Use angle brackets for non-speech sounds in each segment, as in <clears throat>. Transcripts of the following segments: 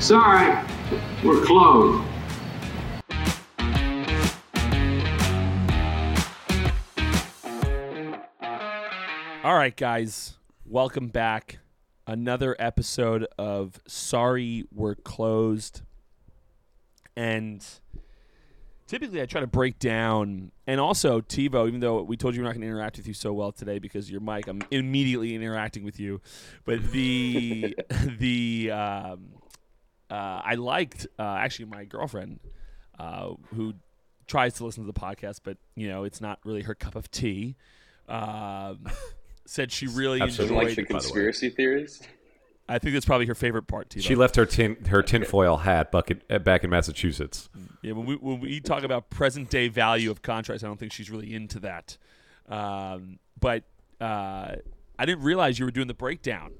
Sorry, we're closed. All right, guys, welcome back. Another episode of Sorry We're Closed. And typically I try to break down, and also, TiVo, even though we told you we're not going to interact with you so well today because your mic, I'm immediately interacting with you. But the, <laughs> the, um, uh, I liked, uh, actually, my girlfriend, uh, who tries to listen to the podcast, but, you know, it's not really her cup of tea. Um, <laughs> said she really Absolutely. enjoyed. like the conspiracy theories. I think that's probably her favorite part. Too. She left her tin her tinfoil hat bucket uh, back in Massachusetts. Yeah, when we when we talk about present day value of contracts, I don't think she's really into that. Um, but uh, I didn't realize you were doing the breakdown.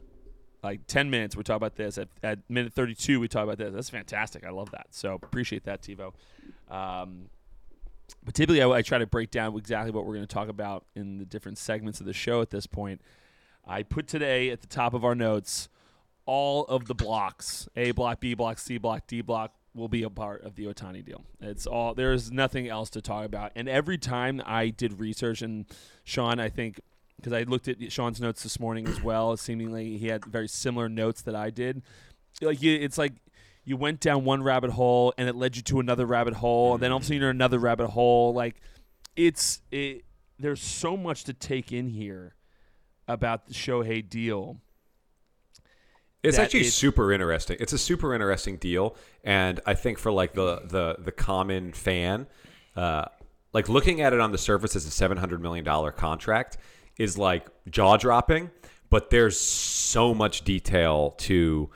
Like ten minutes, we talk about this. At, at minute thirty-two, we talk about this. That's fantastic. I love that. So appreciate that, TiVo. Um, but typically, I, I try to break down exactly what we're going to talk about in the different segments of the show. At this point, I put today at the top of our notes all of the blocks A block, B block, C block, D block will be a part of the Ohtani deal. It's all there's nothing else to talk about. And every time I did research, and Sean, I think because I looked at Sean's notes this morning as well, seemingly he had very similar notes that I did. Like you, it's like you went down one rabbit hole and it led you to another rabbit hole, and then all of a sudden you're in another rabbit hole. Like it's it. There's so much to take in here about the Shohei deal It's actually it's- super interesting. It's a super interesting deal, and I think for like the the the common fan, uh, like looking at it on the surface as a seven hundred million dollar contract is like jaw dropping. But there's so much detail to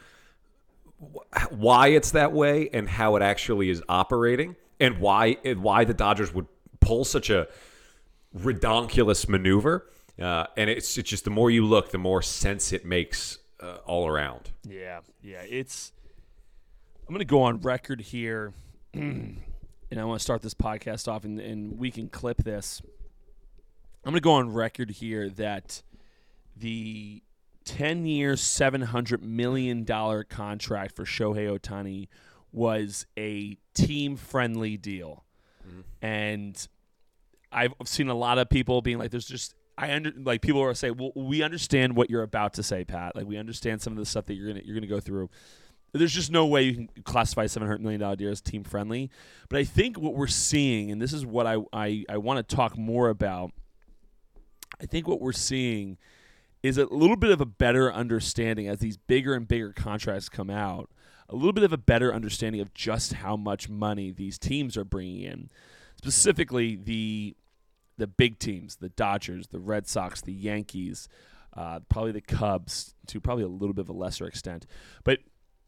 why it's that way and how it actually is operating, and why and why the Dodgers would pull such a redonkulous maneuver. Uh, and it's, it's just the more you look, the more sense it makes uh, all around. Yeah, yeah. It's. I'm going to go on record here, <clears throat> and I want to start this podcast off, and, and we can clip this. I'm going to go on record here that the 10 year, $700 million contract for Shohei Ohtani was a team friendly deal. Mm-hmm. And I've seen a lot of people being like, there's just. I under like people are saying, well, we understand what you're about to say, Pat. Like we understand some of the stuff that you're gonna you're gonna go through. There's just no way you can classify seven hundred million dollar deal as team friendly. But I think what we're seeing, and this is what I I, I want to talk more about. I think what we're seeing is a little bit of a better understanding as these bigger and bigger contracts come out. A little bit of a better understanding of just how much money these teams are bringing in, specifically the the big teams, the Dodgers, the Red Sox, the Yankees, uh, probably the Cubs to probably a little bit of a lesser extent. But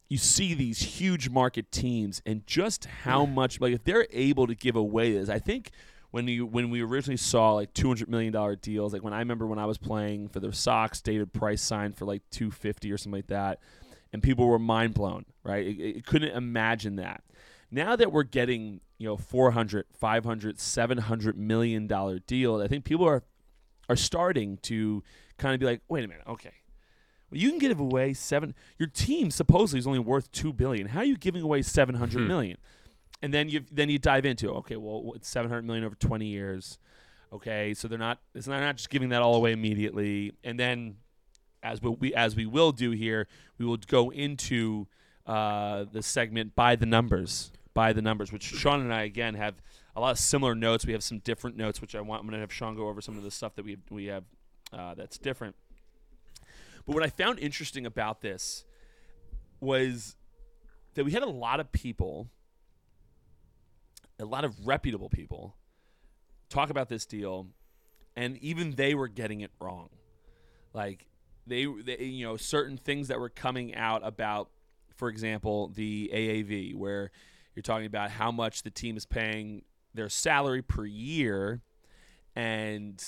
you see these huge market teams and just how much like if they're able to give away this, I think when you when we originally saw like two hundred million dollar deals, like when I remember when I was playing for the Sox, David Price signed for like two fifty or something like that, and people were mind blown, right? It, it couldn't imagine that. Now that we're getting, you know, 400, 500, 700 million dollar deal, I think people are are starting to kind of be like, "Wait a minute, okay. Well, you can give away 7 your team supposedly is only worth 2 billion. How are you giving away seven hundred hmm. million? And then you then you dive into, okay, well, it's 700 million over 20 years. Okay, so they're not it's not, not just giving that all away immediately. And then as we, as we will do here, we will go into uh, the segment by the numbers, by the numbers, which Sean and I again have a lot of similar notes. We have some different notes, which I want. I'm going to have Sean go over some of the stuff that we we have uh, that's different. But what I found interesting about this was that we had a lot of people, a lot of reputable people, talk about this deal, and even they were getting it wrong. Like they, they you know, certain things that were coming out about, for example, the AAV, where you're talking about how much the team is paying their salary per year, and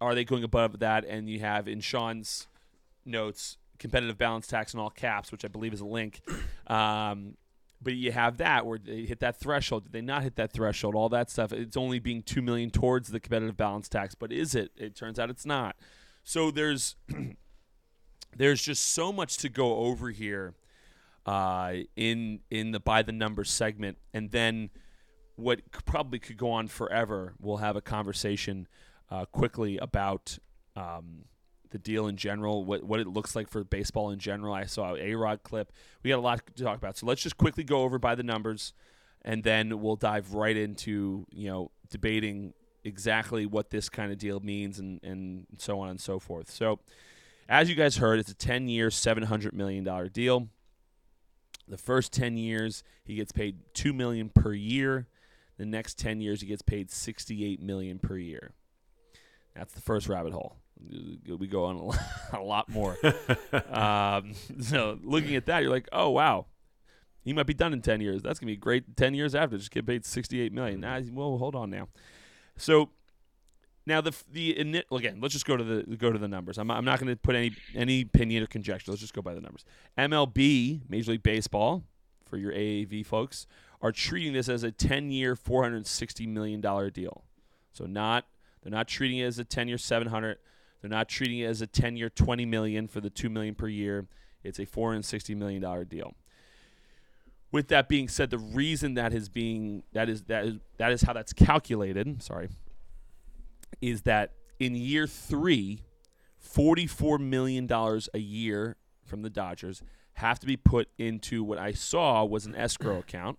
are they going above that? And you have in Sean's notes competitive balance tax in all caps, which I believe is a link. Um, but you have that where they hit that threshold. Did they not hit that threshold? All that stuff. It's only being two million towards the competitive balance tax, but is it? It turns out it's not. So there's <clears throat> there's just so much to go over here uh, in in the by the numbers segment, and then what probably could go on forever. We'll have a conversation uh, quickly about um, the deal in general, what what it looks like for baseball in general. I saw A-Rod clip. We got a lot to talk about, so let's just quickly go over by the numbers, and then we'll dive right into you know debating exactly what this kind of deal means and and so on and so forth. So. As you guys heard, it's a 10 year, $700 million deal. The first 10 years, he gets paid 2 million per year. The next 10 years, he gets paid 68 million per year. That's the first rabbit hole. We go on a <laughs> lot, a lot more. <laughs> um, <laughs> so looking at that, you're like, oh wow, he might be done in 10 years. That's gonna be great. 10 years after, just get paid 68 million. Nah, well, hold on now. So now the the again, let's just go to the go to the numbers. I'm, I'm not going to put any any opinion or conjecture. Let's just go by the numbers. MLB, Major League Baseball, for your AAV folks, are treating this as a 10-year, 460 million dollar deal. So not they're not treating it as a 10-year 700. They're not treating it as a 10-year 20 million for the 2 million per year. It's a 460 million dollar deal. With that being said, the reason that is being that is that is that is how that's calculated. Sorry, is that in year three, $44 million a year from the Dodgers have to be put into what I saw was an escrow account.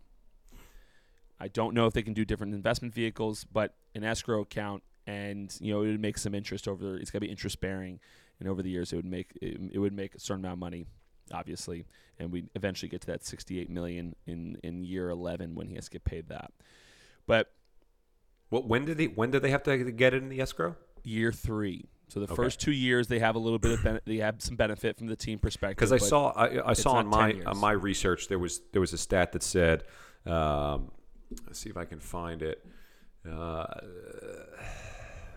I don't know if they can do different investment vehicles, but an escrow account, and you know it would make some interest over. It's got to be interest bearing, and over the years it would make it, it would make a certain amount of money, obviously, and we eventually get to that 68 million in in year 11 when he has to get paid that. But What? When did they? When did they have to get it in the escrow? year three. So the Okay. first two years they have a little bit of ben- they have some benefit from the team perspective. Because I saw I, I saw on my on my research there was there was a stat that said, um, let's see if I can find it. Uh,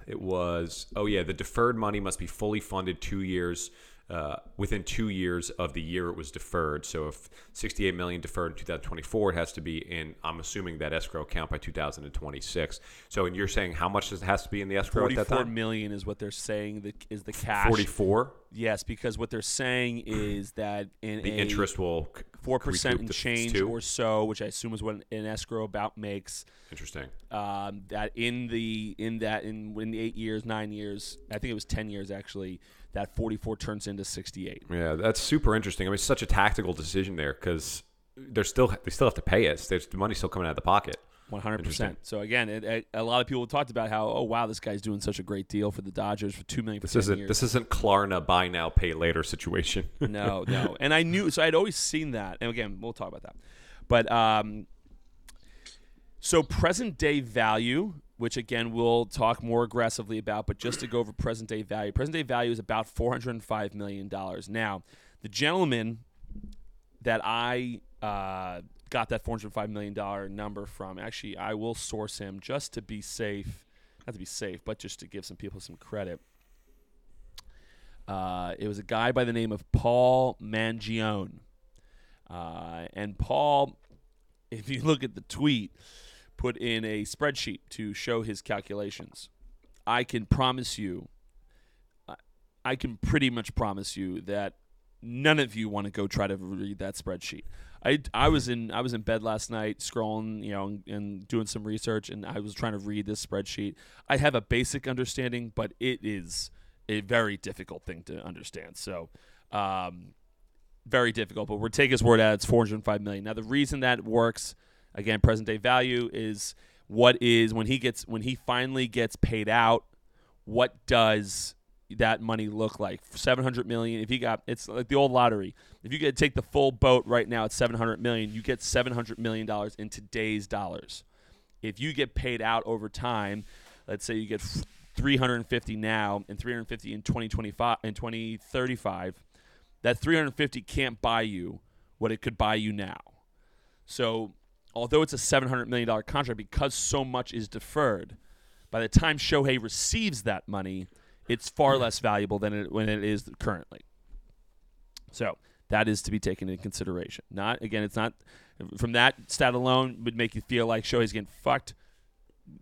it was oh yeah, the deferred money must be fully funded two years. Uh, within two years of the year it was deferred. So if 68 million deferred in 2024, it has to be in. I'm assuming that escrow account by 2026. So and you're saying how much does it has to be in the escrow at that time? million is what they're saying that is the cash. 44. Yes, because what they're saying is that in The interest will four percent and change two? or so, which I assume is what an escrow about makes. Interesting. Um, that in the in that in in the eight years, nine years, I think it was ten years actually. That forty-four turns into sixty-eight. Yeah, that's super interesting. I mean, it's such a tactical decision there because they're still they still have to pay us. There's the money's still coming out of the pocket. One hundred percent. So again, it, it- a lot of people talked about how, oh wow, this guy's doing such a great deal for the Dodgers for two million for This 10 isn't years. this isn't Klarna buy now pay later situation. <laughs> no, no. And I knew, so I'd always seen that. And again, we'll talk about that. But um, so present day value, which again we'll talk more aggressively about, but just to go over present day value, present day value is about four hundred and five million dollars. Now, the gentleman that I uh, got that four hundred five million dollar number from, actually, I will source him just to be safe. Not to be safe, but just to give some people some credit. Uh, it was a guy by the name of Paul Mangione. Uh, and Paul, <laughs> if you look at the tweet, put in a spreadsheet to show his calculations. I can promise you, I- can pretty much promise you that none of you want to go try to read that spreadsheet. I, I was in I was in bed last night scrolling you know and, and doing some research and I was trying to read this spreadsheet. I have a basic understanding, but it is a very difficult thing to understand. So, um, very difficult. But we're taking his word at it. it's 405 million. Now the reason that works, again, present day value is what is when he gets when he finally gets paid out. What does that money look like? 700 million. If you got it's like the old lottery. If you get take the full boat right now at 700 million, you get 700 million dollars in today's dollars. If you get paid out over time, let's say you get 350 now and 350 in 2025 and 2035, that 350 can't buy you what it could buy you now. So, although it's a 700 million dollar contract because so much is deferred, by the time Shohei receives that money, it's far less valuable than it when it is currently. So, that is to be taken into consideration. Not again, it's not from that stat alone would make you feel like Shohei's getting fucked.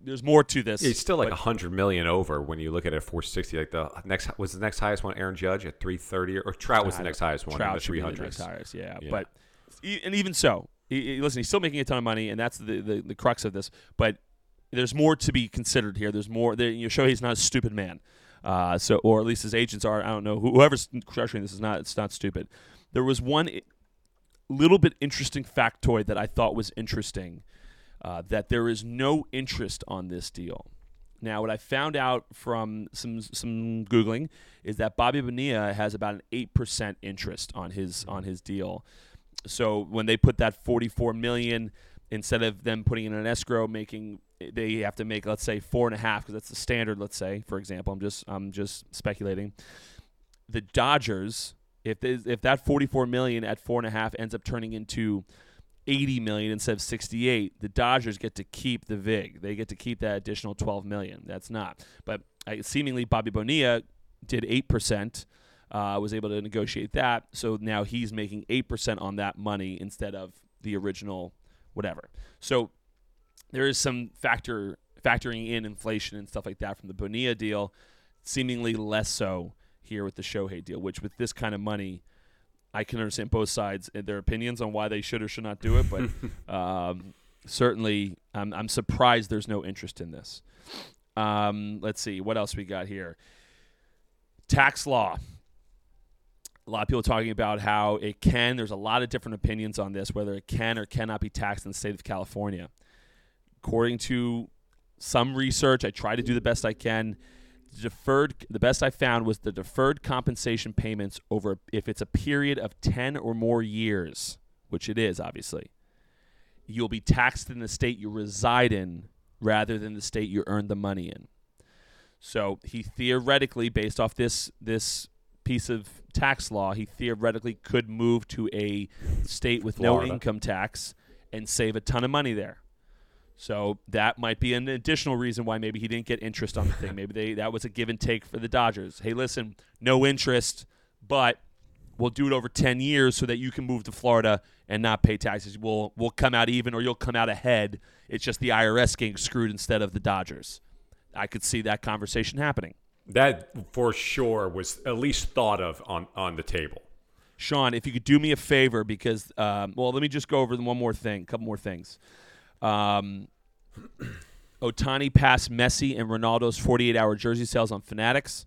There's more to this. It's still like a hundred million over when you look at it at 460. Like the next was the next highest one Aaron Judge at 330 or Trout was the next highest one Trout in the the 300s. highest, yeah. Yeah. But and even so, he, listen, he's still making a ton of money, and that's the, the, the crux of this. But there's more to be considered here. There's more. There, you know, Shohei's not a stupid man. Uh, so, or at least his agents are. I don't know. Who- Whoever's structuring this is not. It's not stupid. There was one little bit interesting factoid that I thought was interesting. Uh, that there is no interest on this deal. Now, what I found out from some some googling is that Bobby Bonilla has about an eight percent interest on his on his deal. So when they put that forty four million, instead of them putting in an escrow, making they have to make let's say four and a half because that's the standard. Let's say, for example, I'm just I'm just speculating. The Dodgers, if they, if that forty four million at four and a half ends up turning into 80 million instead of 68 the dodgers get to keep the vig they get to keep that additional 12 million that's not but seemingly bobby bonilla did 8% uh, was able to negotiate that so now he's making 8% on that money instead of the original whatever so there is some factor factoring in inflation and stuff like that from the bonilla deal seemingly less so here with the shohei deal which with this kind of money I can understand both sides and their opinions on why they should or should not do it, but <laughs> um, certainly I'm, I'm surprised there's no interest in this. Um, let's see what else we got here. Tax law. A lot of people talking about how it can. There's a lot of different opinions on this, whether it can or cannot be taxed in the state of California. According to some research, I try to do the best I can deferred the best I found was the deferred compensation payments over if it's a period of 10 or more years, which it is obviously. You'll be taxed in the state you reside in rather than the state you earned the money in. So, he theoretically based off this this piece of tax law, he theoretically could move to a state with no income tax and save a ton of money there. So that might be an additional reason why maybe he didn't get interest on the thing. Maybe they that was a give and take for the Dodgers. Hey, listen, no interest, but we'll do it over 10 years so that you can move to Florida and not pay taxes. We'll we'll come out even or you'll come out ahead. It's just the IRS getting screwed instead of the Dodgers. I could see that conversation happening. That for sure was at least thought of on on the table. Sean, if you could do me a favor, because um, well, let me just go over one more thing, a couple more things. Um, <clears throat> Ohtani passed Messi and Ronaldo's 48-hour jersey sales on Fanatics,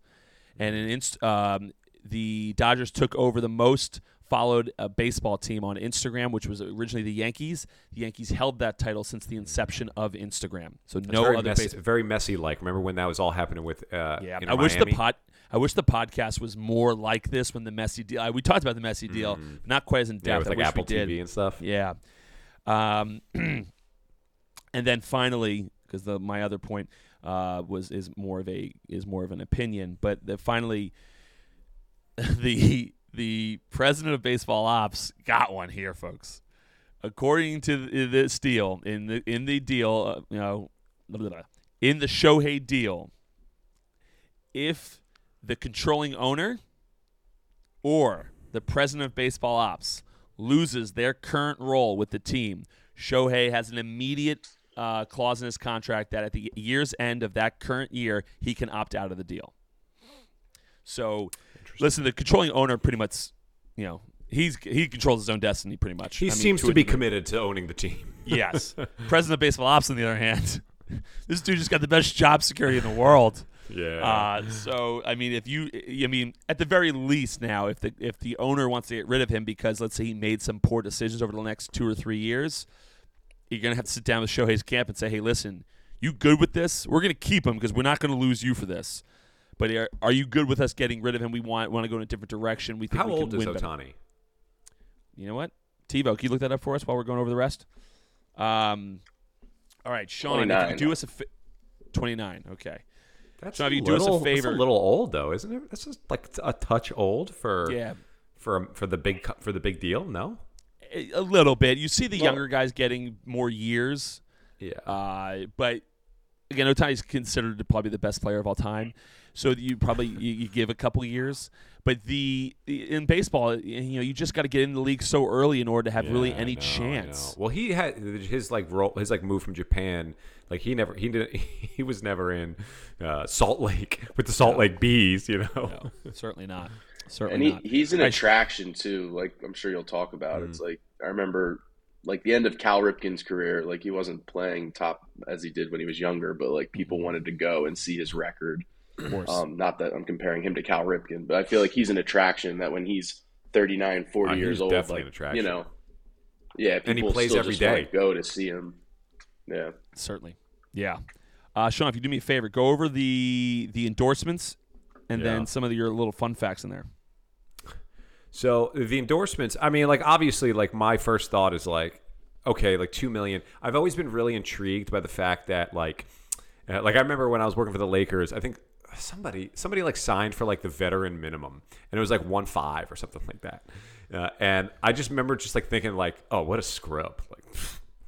and in inst- um, the Dodgers took over the most followed a baseball team on Instagram, which was originally the Yankees. The Yankees held that title since the inception of Instagram. So It's no very other messy, baseball. very messy. Like remember when that was all happening with uh, Yeah, I wish the pod. I wish the podcast was more like this when the Messi deal. We talked about the Messi deal, not quite as in Mm. yeah depth. I like Apple. TV and stuff. Yeah. Um, <clears throat> and then finally, because the my other point uh, was is more of a is more of an opinion, but the, finally, <laughs> the the president of baseball ops got one here, folks. According to th- this deal, in the in the deal, uh, you know, in the Shohei deal, if the controlling owner or the president of baseball ops loses their current role with the team, Shohei has an immediate uh, clause in his contract that at the year's end of that current year, he can opt out of the deal. So, listen, the controlling owner pretty much, you know, he's he controls his own destiny pretty much. He I mean, seems to to be degree. committed to owning the team. <laughs> Yes. <laughs> President of baseball ops, on the other hand, <laughs> this dude just got the best job security in the world. Yeah. Uh, so I mean, if you, I mean, at the very least now, if the if the owner wants to get rid of him because let's say he made some poor decisions over the next two or three years, you're gonna have to sit down with Shohei's camp and say, hey, listen, you good with this? We're gonna keep him because we're not gonna lose you for this. But are, are you good with us getting rid of him? We want want to go in a different direction. We think How we old can is win better." Ohtani? You know what? TiVo, can you look that up for us while we're going over the rest? Um, all right, Sean, if you could do us a fi- 29. Okay. That's So if a you do us a little- that's favor- a little old though, isn't it? That's just like a touch old for Yeah, for for the big for the big deal. No. a, a little bit. You see the Well- younger guys getting more years, Yeah. uh, but again, Ohtani's considered to probably the best player of all time. So you probably you, you give a couple years, but the in baseball, you know, you just got to get in the league so early in order to have really Yeah, I any know, chance. Well, he had his like role, his like move from Japan. Like he never, he didn't, <laughs> he was never in uh, Salt Lake <laughs> with the Salt Lake Bees. You know. No, certainly not. and he, not. he's an attraction too. Like I'm sure you'll talk about. Mm. It's like I remember, like the end of Cal Ripken's career. Like he wasn't playing top as he did when he was younger, but like people wanted to go and see his record. Of course. Um, not that I'm comparing him to Cal Ripken, but I feel like he's an attraction that when he's 39, 40 Oh, he's years old, definitely like an attraction. you know, yeah, And he plays still every just wanna day. Go to see him. Yeah. Certainly. Yeah. Uh, Sean, if you do me a favor, go over the the endorsements and Yeah. then some of your little fun facts in there. So the endorsements, I mean, like obviously, like my first thought is like, okay, like two million. I've always been really intrigued by the fact that like, uh, like I remember when I was working for the Lakers, I think somebody somebody like signed for like the veteran minimum, and it was like one five or something like that. Uh, and I just remember just like thinking like, oh, what a scrub, like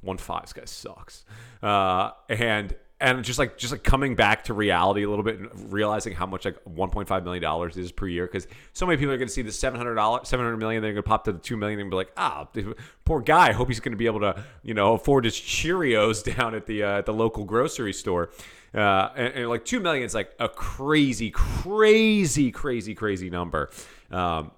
one five, this guy sucks. Uh, and and just like just like coming back to reality a little bit and realizing how much like 1.5 million dollars is per year because so many people are going to see the 700 dollars 700 million they're going to pop to the 2 million and be like ah poor guy I hope he's going to be able to you know afford his Cheerios <laughs> down at the uh, at the local grocery store. Uh, and, and like 2 million is like a crazy crazy crazy crazy number. Um,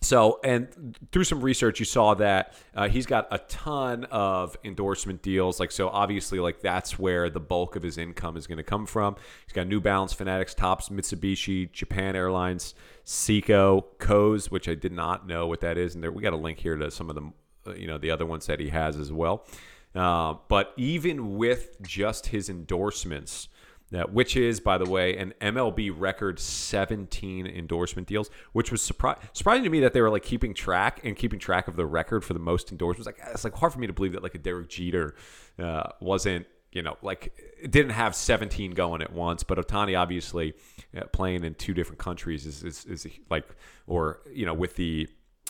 so, and through some research, you saw that uh, he's got a ton of endorsement deals. Like, so obviously, like that's where the bulk of his income is going to come from. He's got New Balance, Fanatics, Topps, Mitsubishi, Japan Airlines, Seiko, Kosé, which I did not know what that is, and there we got a link here to some of the, uh, you know, the other ones that he has as well. Uh, but even with just his endorsements, uh, which is, by the way, an MLB record 17 endorsement deals, which was surpri- surprising to me that they were like keeping track and keeping track of the record for the most endorsements. Like it's like hard for me to believe that like a Derek Jeter uh, wasn't, you know, like didn't have 17 going at once. But Ohtani obviously uh, playing in two different countries is, is is like, or you know, with the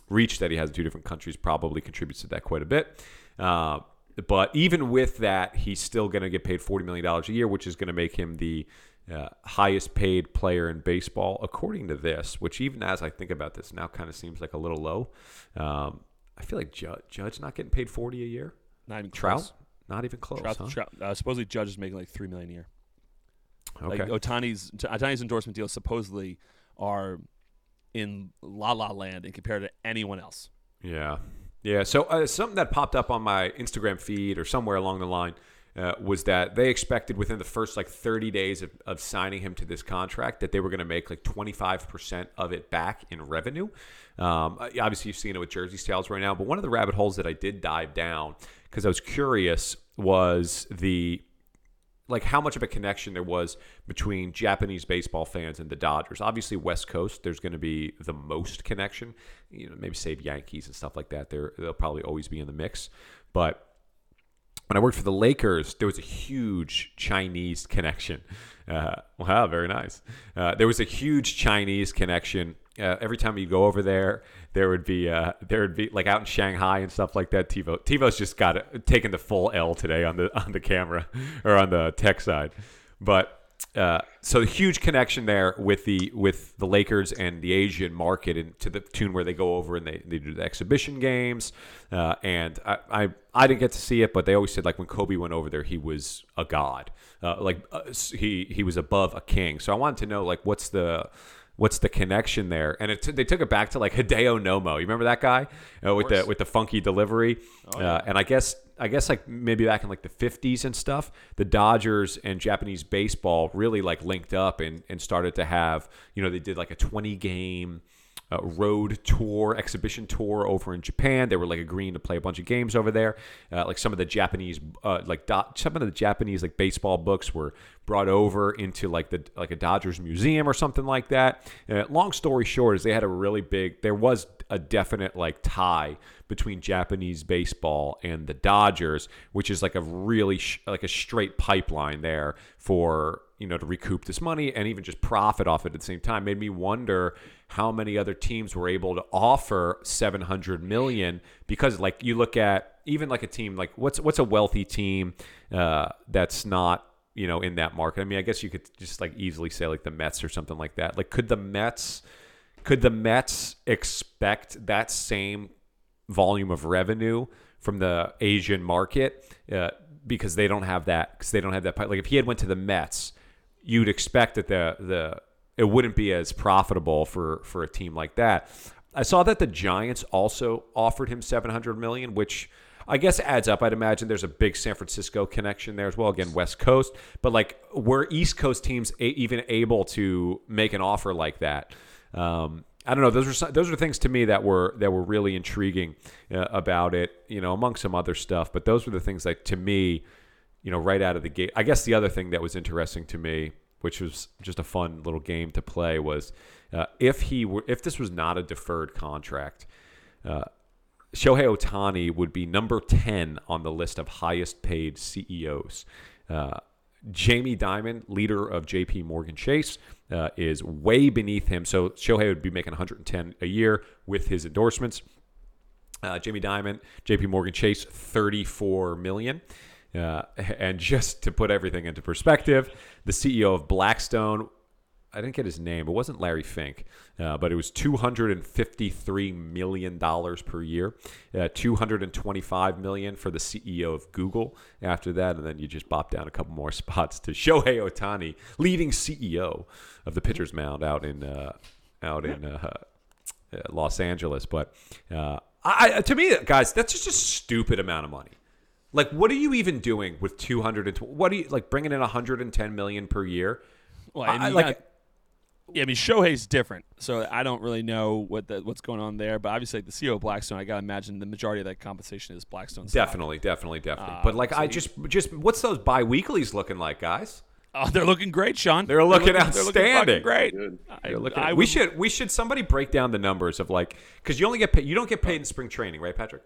reach that he has in two different countries, probably contributes to that quite a bit. Uh, but even with that, he's still going to get paid $40 million a year, which is going to make him the uh, highest paid player in baseball, according to this, which even as I think about this now kind of seems like a little low. Um, I feel like Judge, Judge not getting paid 40 a year. Not even Trout, close. not even close. Trout, huh? Trout, uh, supposedly Judge is making like 3 million a year. Okay. Like Ohtani's Ohtani's endorsement deals supposedly are in la la land and compared to anyone else. Yeah. Yeah. So uh, something that popped up on my Instagram feed or somewhere along the line uh, was that they expected within the first like 30 days of, of signing him to this contract that they were going to make like 25% of it back in revenue. Um, uh, obviously, you've seen it with jersey sales right now. But one of the rabbit holes that I did dive down because I was curious was the like how much of a connection there was between Japanese baseball fans and the Dodgers. Obviously, West Coast, there's going to be the most connection. You know, maybe save Yankees and stuff like that. They're, they'll probably always be in the mix. But when I worked for the Lakers, there was a huge Chinese connection. <laughs> Uh, wow, very nice. Uh, there was a huge Chinese connection. Uh, every time you go over there, there would be uh, there would be like out in Shanghai and stuff like that. TiVo TiVo's just got it, taken the full L today on the on the camera <laughs> or on the tech side, but. Uh, so huge connection there with the with the Lakers and the Asian market, and to the tune where they go over and they, they do the exhibition games. Uh, and I, I I didn't get to see it, but they always said like when Kobe went over there, he was a god, uh, like uh, he he was above a king. So I wanted to know like what's the what's the connection there? And it t- they took it back to like Hideo Nomo. You remember that guy uh, with the with the funky delivery? uh, and I guess I guess like maybe back in like the 50s and stuff, the Dodgers and Japanese baseball really like linked up and and started to have you know they did like a 20 game. Uh, road tour, exhibition tour over in Japan. They were like agreeing to play a bunch of games over there. Uh, like some of the Japanese, uh, like do- some of the Japanese like baseball books were brought over into like the like a Dodgers museum or something like that. Uh, long story short, is they had a really big. There was a definite like tie between Japanese baseball and the Dodgers, which is like a really sh- like a straight pipeline there for you know to recoup this money and even just profit off it at the same time. Made me wonder how many other teams were able to offer 700 million because like you look at even like a team like what's what's a wealthy team uh, that's not you know, in that market. I mean, I guess you could just like easily say like the Mets or something like that. Like, could the Mets, could the Mets expect that same volume of revenue from the Asian market uh, because they don't have that because they don't have that. Like, if he had went to the Mets, you'd expect that the the it wouldn't be as profitable for for a team like that. I saw that the Giants also offered him 700 million, which I guess adds up. I'd imagine there's a big San Francisco connection there as well. Again, West Coast, but like were East Coast teams a- even able to make an offer like that? Um, I don't know. Those are those are things to me that were that were really intriguing uh, about it. You know, among some other stuff, but those were the things that to me, you know, right out of the gate. I guess the other thing that was interesting to me, which was just a fun little game to play, was uh, if he were if this was not a deferred contract. Uh, Shohei Ohtani would be number 10 on the list of highest paid CEOs. Uh, Jamie Dimon, leader of JP Morgan Chase, uh, is way beneath him. So Shohei would be making 110 a year with his endorsements. Uh, Jamie Dimon, JP Morgan Chase, 34 million. Uh, <laughs> and just to put everything into perspective, the CEO of Blackstone I didn't get his name. It wasn't Larry Fink, uh, but it was two hundred and fifty-three million dollars per year. Uh, two hundred and twenty-five million for the CEO of Google. After that, and then you just bop down a couple more <laughs> spots to Shohei Ohtani, leading CEO of the pitcher's mound out in uh, out in uh, uh, Los Angeles. But uh, I, to me, guys, that's just a stupid amount of money. Like, what are you even doing with two hundred and what are you like bringing in one hundred and ten million per year? Well, and I- you like- got- yeah, I mean Shohei's different, so I don't really know what the, what's going on there. But obviously, like the CEO of Blackstone, I gotta imagine the majority of that compensation is Blackstone. stock. Definitely, definitely, definitely. Uh, but like, so I just, just what's those bi-weeklies looking like, guys? Oh, they're looking great, Sean. They're looking They're looking fucking outstanding. great. Good. I, They're looking- I we would- should, we should somebody break down the numbers of like, because you only get paid, you don't get paid in spring training, right, Patrick?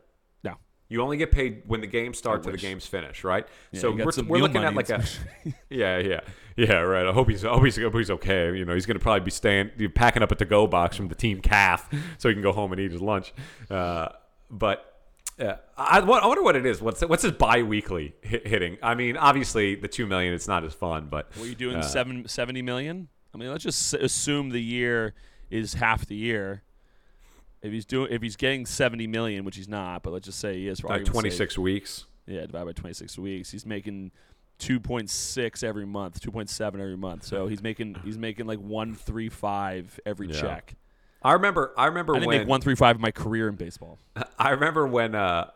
You only get paid when the games start to the games finish, right? Yeah, so we're, we're looking at like a, <laughs> yeah, yeah, yeah, right. I hope he's, I hope he's, I hope he's okay. You know, he's gonna probably be staying, packing up a to-go box from the team calf, <laughs> so he can go home and eat his lunch. Uh, but uh, I, I wonder what it is. What's what's his bi-weekly hit, hitting? I mean, obviously the two million, it's not as fun, but what are you doing uh, seven, 70 million? I mean, let's just assume the year is half the year. If he's doing, if he's getting seventy million, which he's not, but let's just say he is for like 26 weeks. Yeah, divided by twenty six weeks, he's making two point six every month, two point seven every month. So he's making he's making like one three five every Yeah. check. I remember. I remember when I didn't when make one three five in my career in baseball. <laughs> I remember when uh,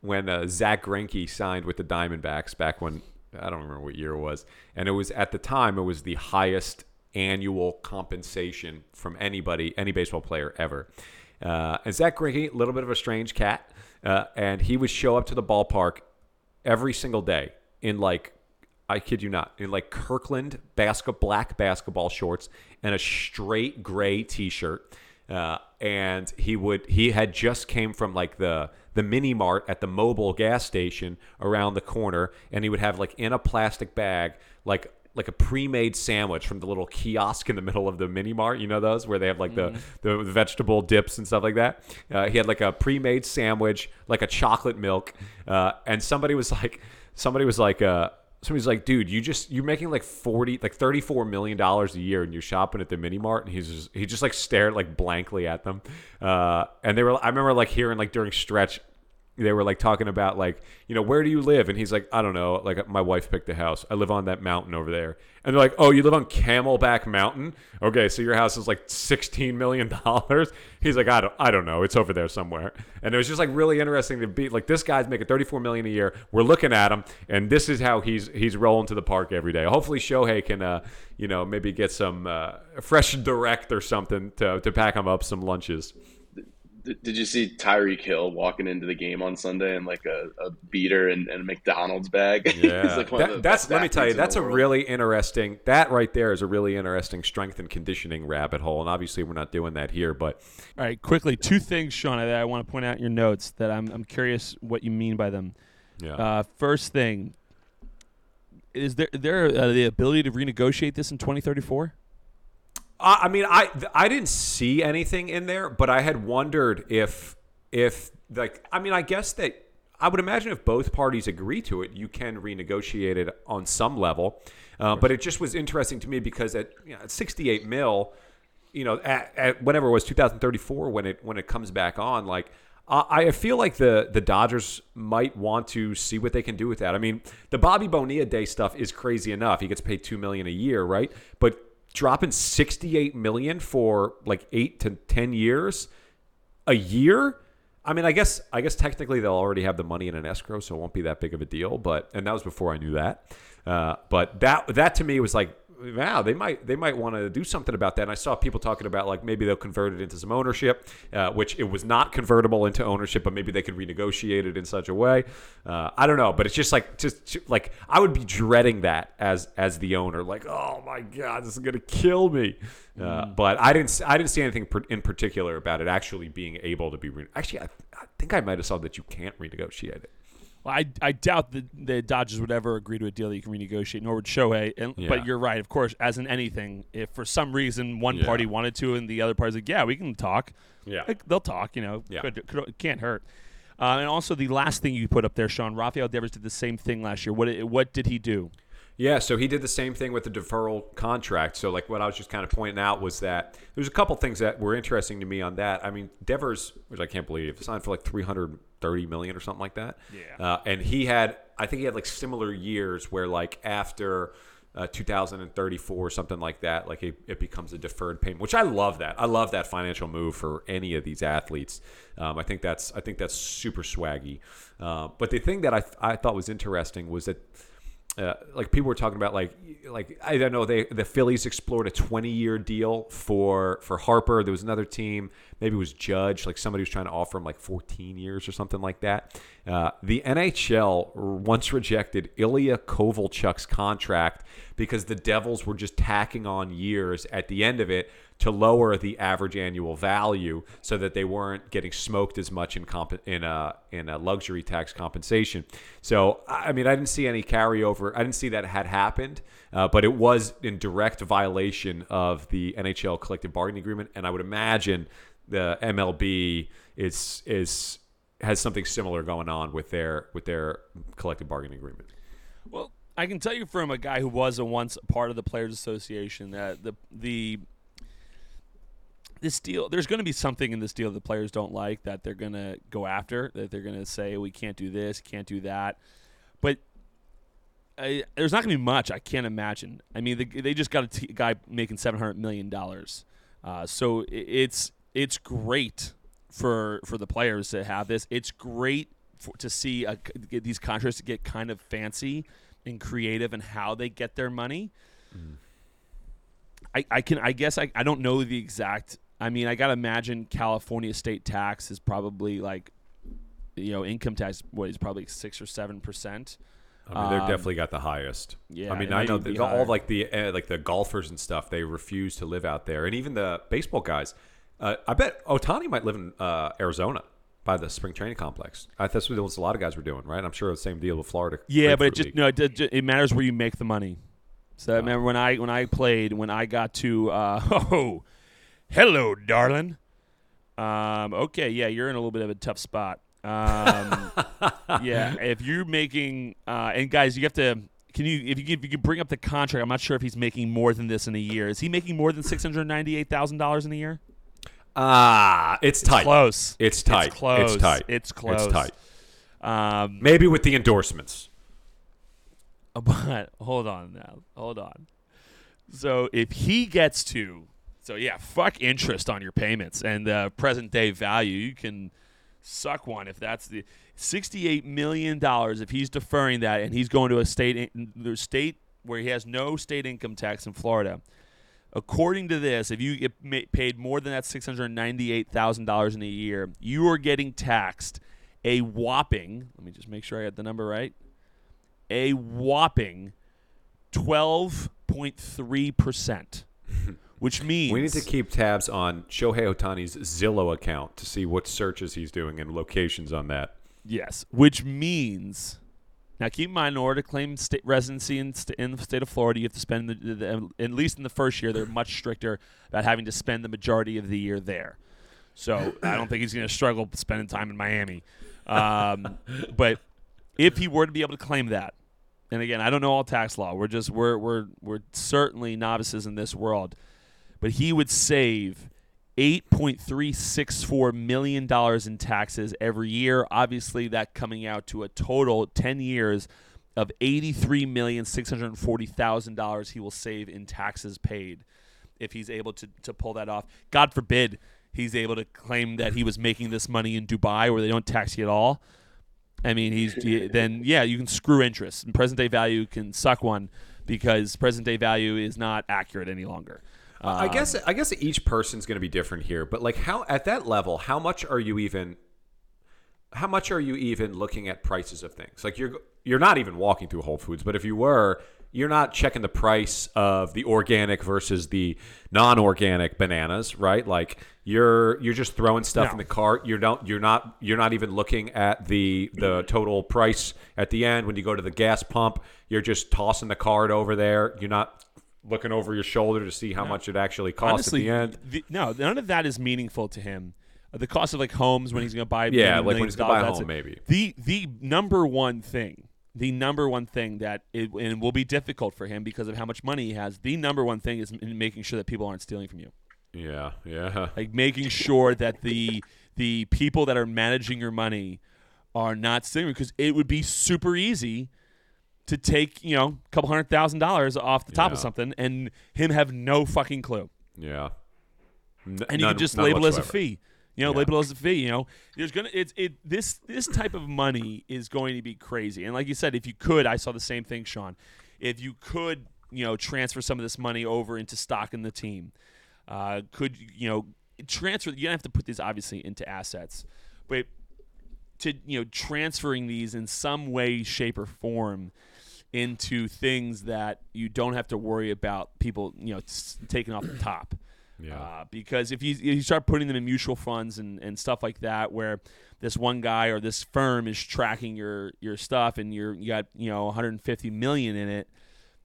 when uh, Zach Greinke signed with the Diamondbacks back when I don't remember what year it was, and it was at the time it was the highest annual compensation from anybody, any baseball player ever. Uh, and Zach Greinke, a little bit of a strange cat, uh, and he would show up to the ballpark every single day in like I kid you not, in like Kirkland basket black basketball shorts and a straight gray T-shirt. Uh, and he would he had just came from like the the mini mart at the Mobil gas station around the corner, and he would have like in a plastic bag like like a pre-made sandwich from the little kiosk in the middle of the mini mart. You know those where they have like the, the vegetable dips and stuff like that. Uh, he had like a pre-made sandwich, like a chocolate milk, uh, and somebody was like, somebody was like, uh, somebody's like, dude, you just you're making like forty, like thirty four million dollars a year, and you're shopping at the mini mart, and he's just he just like stared like blankly at them, uh, and they were I remember like hearing like during stretch they were like talking about like you know where do you live? And he's like i don't know like my wife picked a house. I live on that mountain over there. And they're like oh you live on camelback mountain? Okay so your house is like 16 million dollars? He's like i don't i don't know. It's over there somewhere. And it was just like really interesting to be like this guy's making 34 million a year. We're looking at him and this is how he's he's rolling to the park every day. Hopefully shohei can uh you know maybe get some uh, fresh direct or something to, to pack him up some lunches Did did you see Tyreek Hill walking into the game on Sunday in like a, a beater and, and a McDonald's bag? <laughs> He's Yeah, like one of That- the that's best let me tell you, that's a world. really interesting. That right there is a really interesting strength and conditioning rabbit hole, and obviously we're not doing that here. But All right, quickly, two things, Sean, that I want to point out in your notes that I'm I'm curious what you mean by them. yeah, Uh, first thing, is there there uh, the ability to renegotiate this in 2034? I, I mean, I I didn't see anything in there, but I had wondered if if like I mean, I guess that I would imagine if both parties agree to it, you can renegotiate it on some level. Uh, but it just was interesting to me because at, you know, at 68 mil, you know, at, at whenever it was 2034 when it when it comes back on, like I I feel like the the Dodgers might want to see what they can do with that. I mean, the Bobby Bonilla Day stuff is crazy enough. He gets paid two million a year, right? But dropping 68 million for like eight to 10 years a year. I mean, I guess I guess technically they'll already have the money in an escrow, so it won't be that big of a deal. But and that was before I knew that. Uh, but that that to me was like, wow, they might they might want to do something about that. And I saw people talking about like maybe they'll convert it into some ownership, uh, which it was not convertible into ownership, but maybe they could renegotiate it in such a way. Uh, I don't know, but it's just like just like I would be dreading that as as the owner, like oh my god, this is gonna kill me. Uh, but I didn't I didn't see anything in particular about it actually being able to be re- actually I, I think I might have saw that you can't renegotiate it. I, I doubt that the Dodgers would ever agree to a deal that you can renegotiate, nor would Shohei. And, Yeah. But you're right, of course, as in anything, if for some reason one Yeah. party wanted to and the other party's like, yeah, we can talk, Yeah. like, they'll talk, you know, Yeah. could, could, can't hurt. Uh, and also the last thing you put up there, Sean, Rafael Devers did the same thing last year. What what did he do? Yeah, so he did the same thing with the deferral contract. So, like, what I was just kind of pointing out was that there's a couple things that were interesting to me on that. I mean, Devers, which I can't believe, signed for like 330 million or something like that. Yeah. Uh, and he had, I think he had like similar years where, like, after uh, 2034 or something like that, like it, it becomes a deferred payment, which I love that. I love that financial move for any of these athletes. Um, I think that's I think that's super swaggy. Uh, but the thing that I I thought was interesting was that uh, like people were talking about like like I don't know they the Phillies explored a 20 year deal for for Harper. There was another team, maybe it was Judge, like somebody was trying to offer him like 14 years or something like that. Uh, the NHL once rejected Ilya Kovalchuk's contract because the Devils were just tacking on years at the end of it to lower the average annual value so that they weren't getting smoked as much in comp- in a in a luxury tax compensation. So I mean, I didn't see any carryover. I didn't see that had happened, uh, but it was in direct violation of the NHL collective bargaining agreement, and I would imagine the MLB is is has something similar going on with their with their collective bargaining agreement. Well, I can tell you from a guy who was a once part of the Players Association that the the this deal there's going to be something in this deal the players don't like that they're going to go after that they're going to say we can't do this, can't do that. But I, there's not going to be much. I can't imagine. I mean, the, they just got a t- guy making seven hundred million dollars, uh, so i- it's it's great for for the players to have this. It's great for, to see a, these contracts get kind of fancy and creative in how they get their money. I, I can I guess I, I don't know the exact. I mean, I gotta imagine California state tax is probably like, you know, income tax what is probably six or seven percent. I mean, they've Um, definitely got the highest. yeah, I mean, I know that all like the uh, like the golfers and stuff. They refuse to live out there, and even the baseball guys. Uh, I bet Ohtani might live in uh, Arizona by the spring training complex. I, that's what a lot of guys were doing, right? I'm sure the same deal with Florida. Yeah, but it just League. no, it, it, it matters where you make the money. So I remember when I when I played when I got to uh, <laughs> oh, hello, darling. Um, okay, yeah, you're in a little bit of a tough spot. Um, <laughs> yeah, if you're making uh, and guys, you have to. Can you if you if you can bring up the contract? I'm not sure if he's making more than this in a year. Is he making more than six hundred ninety eight thousand dollars in a year? Ah, it's tight. Close. It's tight. It's close. It's tight. It's close. It's tight. Um, Maybe with the endorsements. <laughs> But hold on now. Hold on. So if he gets to, so yeah, fuck interest on your payments and uh, present day value. You can suck one if that's the sixty-eight million dollars. If he's deferring that and he's going to a state, the state where he has no state income tax in Florida. According to this, if you get paid more than that six hundred ninety-eight thousand dollars in a year, you are getting taxed a whopping. Let me just make sure I got the number right a whopping 12.3%, which means We need to keep tabs on Shohei Ohtani's Zillow account to see what searches he's doing and locations on that. yes, which means now keep in mind in order to claim state residency in, st- in the state of Florida, you have to spend the, the, the- at least in the first year. They're much stricter about having to spend the majority of the year there. So I don't think he's going to struggle spending time in Miami. Um, <laughs> but if he were to be able to claim that, and again, I don't know all tax law. We're just we're we're we're certainly novices in this world, but he would save. $8.364 million in taxes every year. Obviously, that coming out to a total 10 years of $83,640,000 he will save in taxes paid if he's able to, to pull that off. God forbid he's able to claim that he was making this money in Dubai where they don't tax you at all. I mean, he's he- then yeah, you can screw interest. And present day value can suck one because present day value is not accurate any longer. I Um, guess I guess each person's going to be different here, but like how at that level, how much are you even how much are you even looking at prices of things? Like you're you're not even walking through Whole Foods, but if you were, you're not checking the price of the organic versus the non-organic bananas, right? Like you're you're just throwing stuff No. in the cart. You don't you're not you're not even looking at the the total price at the end when you go to the gas pump. You're just tossing the card over there. You're not looking over your shoulder to see how much it actually costs honestly, at the end. the- no, none of that is meaningful to him. Uh, The cost of like homes when he's going to buy Yeah, like when he's gonna buy a home, it. maybe. The the number one thing, the number one thing that it and will be difficult for him because of how much money he has. The number one thing is making sure that people aren't stealing from you. Yeah, yeah. <laughs> like making sure that the the people that are managing your money are not stealing because it would be super easy to take you know a couple hundred thousand dollars off the top of something and him have no fucking clue. Yeah. N- and you none- can just label it as a fee. You know Yeah. label it as a fee you know. There's gonna it's it this this type of money is going to be crazy. And like you said if you could i saw the same thing sean. If you could you know transfer some of this money over into stock in the team uh, could you know transfer you don't have to put these obviously into assets but to you know transferring these in some way shape or form into things that you don't have to worry about people you know taking off the <clears throat> top Yeah. uh, because if you, if you start putting them in mutual funds and, and stuff like that, where this one guy or this firm is tracking your your stuff and you're you got you know 150 million in it,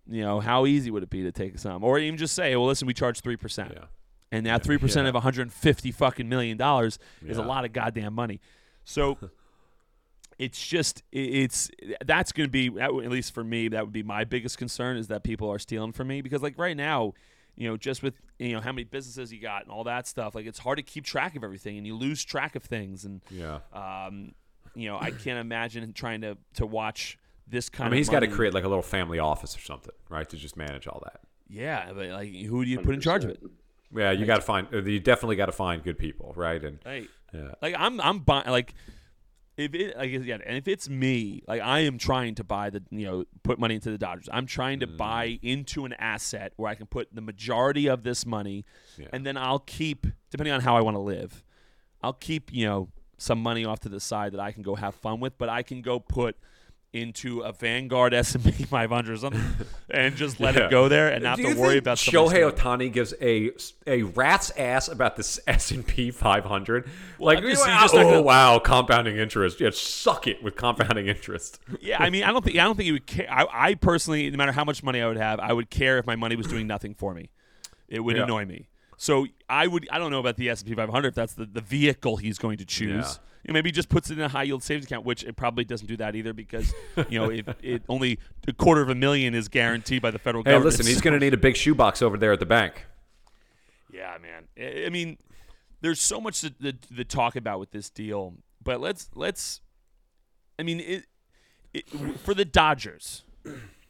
you know how easy would it be to take some, or even just say, well, listen, we charge three percent, Yeah. and that three percent Yeah. of 150 fucking million dollars is a lot of goddamn money. So. <laughs> It's just it's that's going to be that at least for me that would be my biggest concern is that people are stealing from me because like right now you know, just with you know how many businesses you got and all that stuff, like it's hard to keep track of everything, and you lose track of things. And Yeah. um, you know, I can't imagine trying to to watch this kind of I mean, of. he's got to create like a little family office or something, right, to just manage all that. Yeah, but like, who do you put in charge of it? Yeah, you got to find. uh, You definitely got to find good people, right? And Like, yeah, like I'm I'm buying like. If it like yeah, and if it's me, like I am trying to buy the you know put money into the Dodgers. I'm trying Mm. to buy into an asset where I can put the majority of this money, Yeah. and then I'll keep depending on how I want to live. I'll keep you know some money off to the side that I can go have fun with, but I can go put into a Vanguard S and P <laughs> 500 or something, and just let Yeah. it go there and not have to worry about somebody Shohei. Ohtani gives a a rat's ass about this <laughs> S and P 500. Like, obviously oh, you're just not gonna- wow, compounding interest. Yeah, suck it with compounding interest. Yeah, I mean, I don't think I don't think he would care. I, I personally, no matter how much money I would have, I would care if my money was doing nothing for me. It would Yeah. annoy me. So I would. I don't know about the S and P 500 if that's the, the vehicle he's going to choose. Yeah. You know, maybe he just puts it in a high yield savings account, which it probably doesn't do that either because you know if <laughs> it only a quarter of a million is guaranteed by the federal Hey, government. listen, he's <laughs> going to need a big shoebox over there at the bank. Yeah, man. I I mean, there's so much to, to, to talk about with this deal, but let's let's. I mean, it, it for the Dodgers.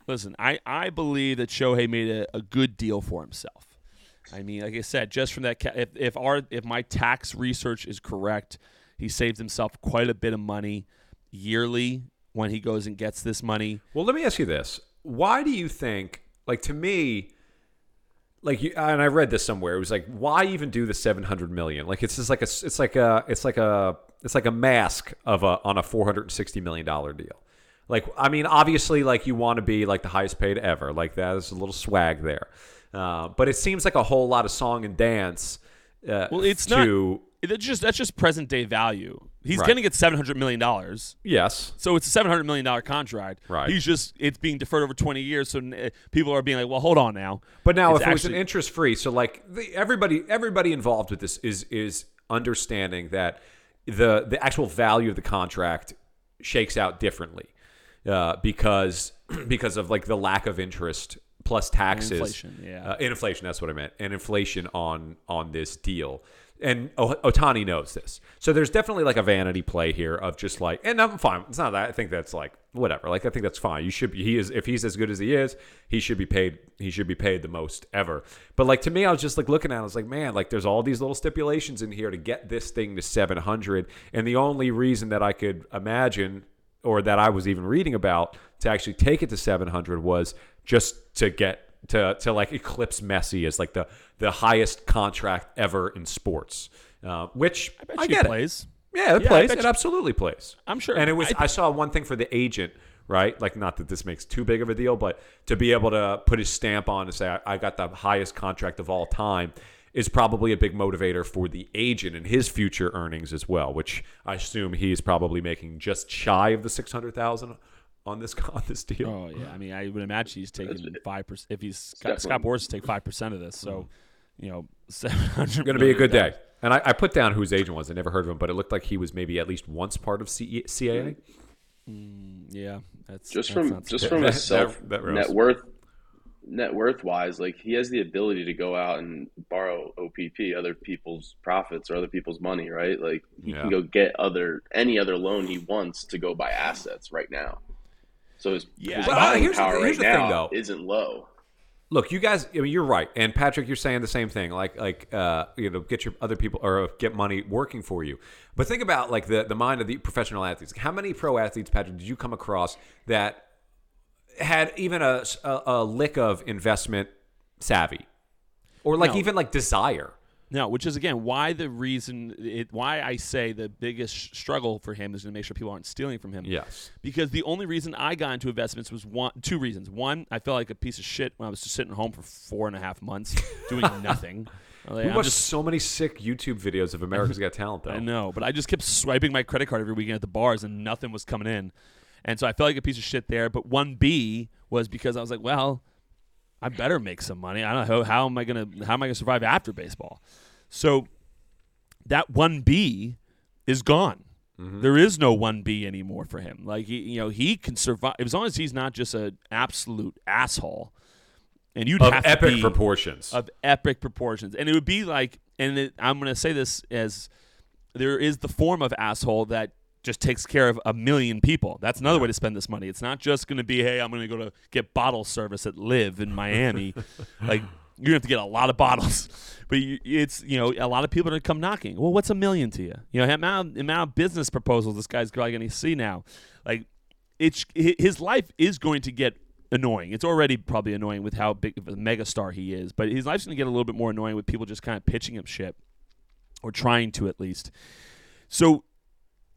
Listen, I I believe that Shohei made a, a good deal for himself. I mean, like I said, just from that, ca- if if our if my tax research is correct, he saves himself quite a bit of money yearly when he goes and gets this money. Well, let me ask you this: Why do you think, like, to me, like, you, and I read this somewhere. It was like, why even do the seven hundred million? Like, it's just like a, it's like a, it's like a, it's like a mask of a on a four hundred and sixty million dollar deal. Like, I mean, obviously, like you want to be like the highest paid ever. Like that is a little swag there, uh, but it seems like a whole lot of song and dance. Uh, Well, it's to, That's just that's just present day value. He's Right. going to get seven hundred million dollars. Yes. So it's a seven hundred million dollar contract. Right. He's just it's being deferred over twenty years. So uh, people are being like, well, hold on now. But now, It's if it was an interest free, so like the, everybody, everybody involved with this is is understanding that the the actual value of the contract shakes out differently uh, because <clears throat> because of like the lack of interest plus taxes, inflation, yeah. uh, inflation. That's what I meant, and inflation on on this deal. And Ohtani knows this, so there's definitely like a vanity play here of just like, and I'm fine. It's not that I think that's like whatever. Like I think that's fine. You should be. He is if he's as good as he is, he should be paid. He should be paid the most ever. But like to me, I was just like looking at. it, I was like, man, like there's all these little stipulations in here to get this thing to 700, and the only reason that I could imagine or that I was even reading about to actually take it to 700 was just to get to to like eclipse Messi as like the the highest contract ever in sports, uh, which I, bet you get it. plays. Yeah, it Yeah, plays. It you- absolutely plays. I'm sure- And it was. I I, saw one thing for the agent, right? Like, not that this makes too big of a deal, but to be able to put his stamp on and say, "I, I got the highest contract of all time." Is probably a big motivator for the agent and his future earnings as well, which I assume he's probably making just shy of the six hundred thousand on this <laughs> on this deal. Oh yeah, I mean, I would imagine he's taking five percent. If he's Scott, definitely- Scott Boras to take five percent of this, so mm-hmm. you know, <laughs> seven hundred. Going to be a good day. And I, I put down who his agent was. I never heard of him, but it looked like he was maybe at least once part of C- CAA. Mm-hmm. Mm, yeah, that's just that's from not just from a self that- that net worth net worth wise, like he has the ability to go out and borrow OPP, other people's profits or other people's money, right? Like he Yeah. can go get other any other loan he wants to go buy assets right now. So his, Yeah. his Well, buying here's the- power here's right the thing, now though. isn't low. Look, you guys. I mean, you're right, and Patrick, you're saying the same thing. Like, like, uh, you know, get your other people or get money working for you. But think about like the the mind of the professional athletes. How many pro athletes, Patrick, did you come across that had even a a, a lick of investment savvy, or like No. even like desire? No, which is again why the reason it why I say the biggest struggle for him is to make sure people aren't stealing from him. Yes. Because the only reason I got into investments was one two reasons. One, I felt like a piece of shit when I was just sitting home for four and a half months <laughs> doing nothing. Like, We watched just so many sick YouTube videos of America's Got Talent, though. <laughs> I know, but I just kept swiping my credit card every weekend at the bars and nothing was coming in. And so I felt like a piece of shit there. But 1B was because I was like, well, I better make some money. I don't know how, how am I gonna how am I gonna survive after baseball? So that 1B is gone. Mm-hmm. There is no 1B anymore for him. Like he, you know, he can survive as long as he's not just an absolute asshole. And you'd Of have to epic proportions. of epic proportions. And it would be like, and it, I'm going to say this as there is the form of asshole that just takes care of a million people. That's another way to spend this money. It's not just going to be, hey, I'm going to go to get bottle service at Live in Miami. <laughs> like, you're to have to get a lot of <laughs> bottles. But it's, you know, a lot of people are to come knocking. Well, what's a million to you? You know, the amount, amount of business proposals this guy's probably to see now. Like, it's his life is going to get annoying. It's already probably annoying with how big of a megastar he is, but his life's to get a little bit more annoying with people just kind of pitching him shit or trying to at least. So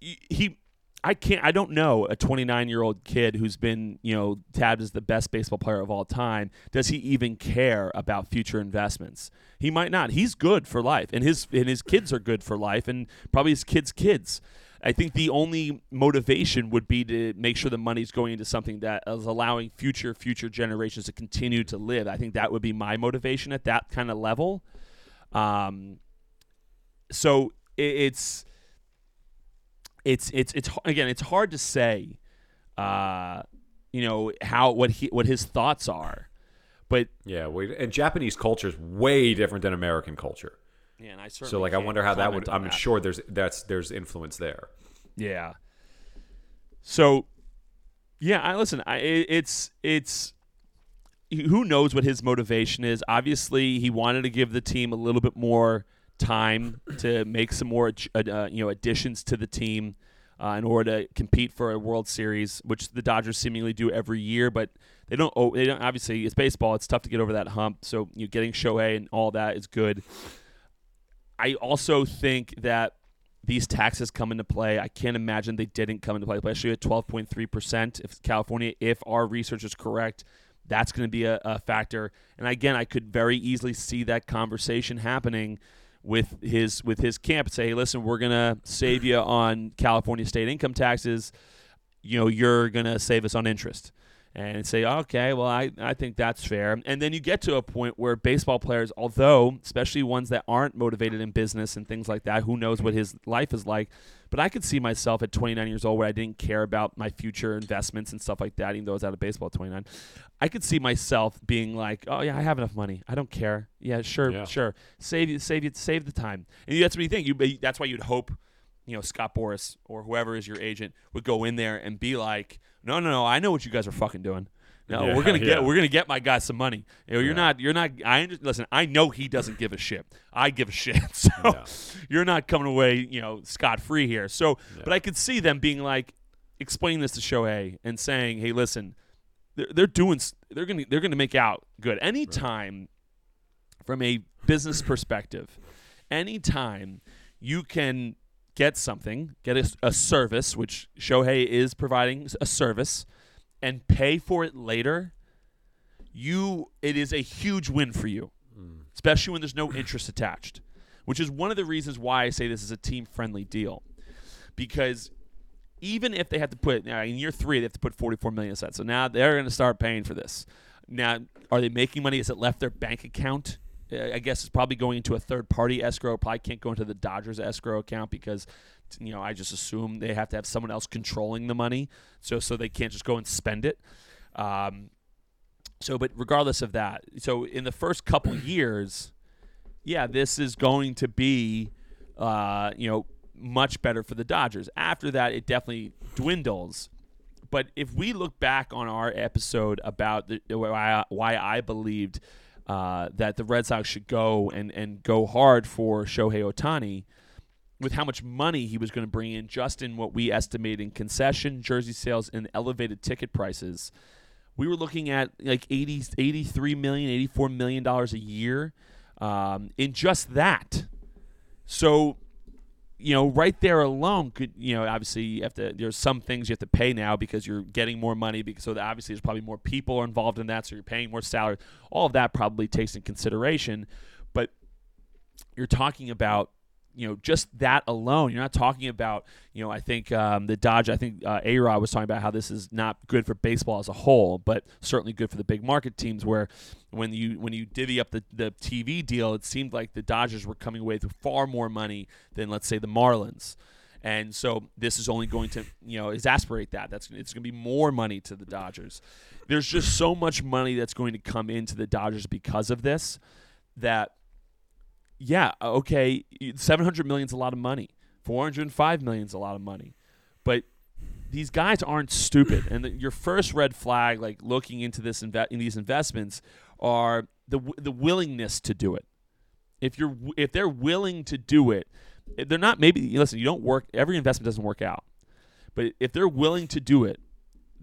he I can't I don't know a 29-year-old kid who's been, you know, tabbed as the best baseball player of all time, does he even care about future investments? He might not. He's good for life and his and his kids are good for life and probably his kids' kids. I think the only motivation would be to make sure the money's going into something that is allowing future future generations to continue to live. I think that would be my motivation at that kind of level. Um, so it, it's it's it's it's again it's hard to say, uh, you know how what he what his thoughts are, but yeah, we, and Japanese culture is way different than American culture. yeah, and I certainly So, like, I wonder how that would. I'm that. sure there's that's there's influence there. Yeah. So, yeah, I listen. I it's it's who knows what his motivation is. Obviously, he wanted to give the team a little bit more time to make some more uh, you know additions to the team uh, in order to compete for a World Series, which the Dodgers seemingly do every year. But they don't. Oh, they don't. Obviously, it's baseball. It's tough to get over that hump. So you know, getting Shohei and all that is good. I also think that these taxes come into play. I can't imagine they didn't come into play, especially at 12.3%. If California, if our research is correct, that's going to be a, a factor. And again, I could very easily see that conversation happening with his with his camp. Say, hey, listen, we're to save you on California state income taxes. You know, you're to save us on interest. And say, okay, well, I, I think that's fair. And then you get to a point where baseball players, although, especially ones that aren't motivated in business and things like that, who knows what his life is like. But I could see myself at 29 years old where I didn't care about my future investments and stuff like that, even though I was out of baseball at 29. I could see myself being like, oh, yeah, I have enough money. I don't care. Yeah, sure, Yeah. sure. Save, you- save, you- save the time. And that's what you think. You, that's why you'd hope you know, Scott Boras or whoever is your agent would go in there and be like, "No, no, no, I know what you guys are fucking doing. No, Yeah, we're gonna <laughs> yeah. get we're gonna get my guy some money. You know, you're Yeah. not you're not. I listen. I know he doesn't give a shit. I give a shit. <laughs> So you're not coming away, you know, scot free here. So, but I could see them being like, explaining this to Shohei and saying, "Hey, listen, they're, they're doing they're gonna they're gonna make out good anytime from a business perspective anytime you can get something get a, a service which shohei is providing a service and pay for it later you it is a huge win for you hmm. especially when there's no interest attached which is one of the reasons why i say this is a team friendly deal because even if they have to put now in year three, they have to put 44 million aside. So now they're going to start paying for this. Now, are they making money? Is it left their bank account? I guess it's probably going into a third party escrow. Probably can't go into the Dodgers escrow account because you know I just assume they have to have someone else controlling the money, so so they can't just go and spend it. Um, so, but regardless of that, so in the first couple years, yeah, this is going to be, uh, you know, much better for the Dodgers. After that, it definitely dwindles. But if we look back on our episode about the, why, I, why I believed uh, that the Red Sox should go and, and go hard for Shohei Ohtani, with how much money he was going to bring in just in what we estimate in concession, jersey sales, and elevated ticket prices, we were looking at like 80, 83 million, 84 million dollars a year um, in just that. So, you know, right there alone could, you know, obviously you have to, there's some things you have to pay now because you're getting more money because so obviously there's probably more people are involved in that. So you're paying more salary. All of that probably takes in consideration, but you're talking about you know just that alone. You're not talking about you know i think um, the dodge i think uh, a-rod was talking about how this is not good for baseball as a whole but certainly good for the big market teams where when you when you divvy up the, the tv deal it seemed like the dodgers were coming away with far more money than let's say the marlins. And so this is only going to you know exasperate that. That's it's going to be more money to the dodgers. There's just so much money that's going to come into the dodgers because of this that yeah, okay, 700 million is a lot of money. 405 million is a lot of money. But these guys aren't stupid. And the, your first red flag like looking into this inve- in these investments are the w- the willingness to do it. If you're w- if they're willing to do it, eh, they're not maybe listen, you don't work every investment doesn't work out. But if they're willing to do it,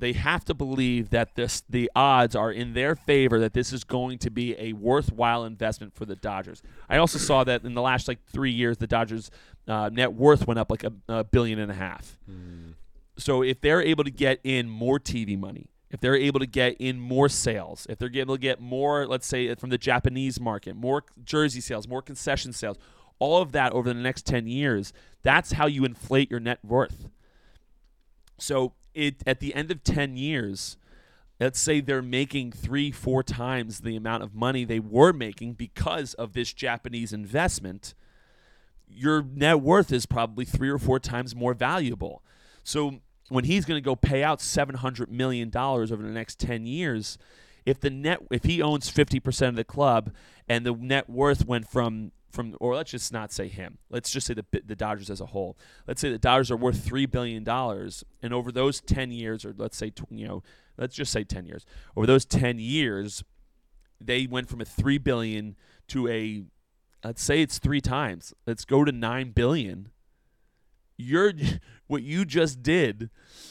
they have to believe that this the odds are in their favor that this is going to be a worthwhile investment for the Dodgers. I also saw that in the last like three years, the Dodgers' uh, net worth went up like a, a billion and a half. So if they're able to get in more TV money, if they're able to get in more sales, if they're able to get more, let's say from the Japanese market, more jersey sales, more concession sales, all of that over the next 10 years, that's how you inflate your net worth. So it at the end of 10 years, let's say they're making three, four times the amount of money they were making because of this Japanese investment, your net worth is probably three or four times more valuable. So when he's going to go pay out $700 million over the next 10 years, if the net if he owns 50% of the club and the net worth went from from or let's just not say him. Let's just say the the Dodgers as a whole. Let's say the Dodgers are worth 3 billion dollars and over those 10 years or let's say you know let's just say 10 years. Over those 10 years they went from a 3 billion to a let's say it's 3 times. Let's go to 9 billion. You're <laughs> what you just did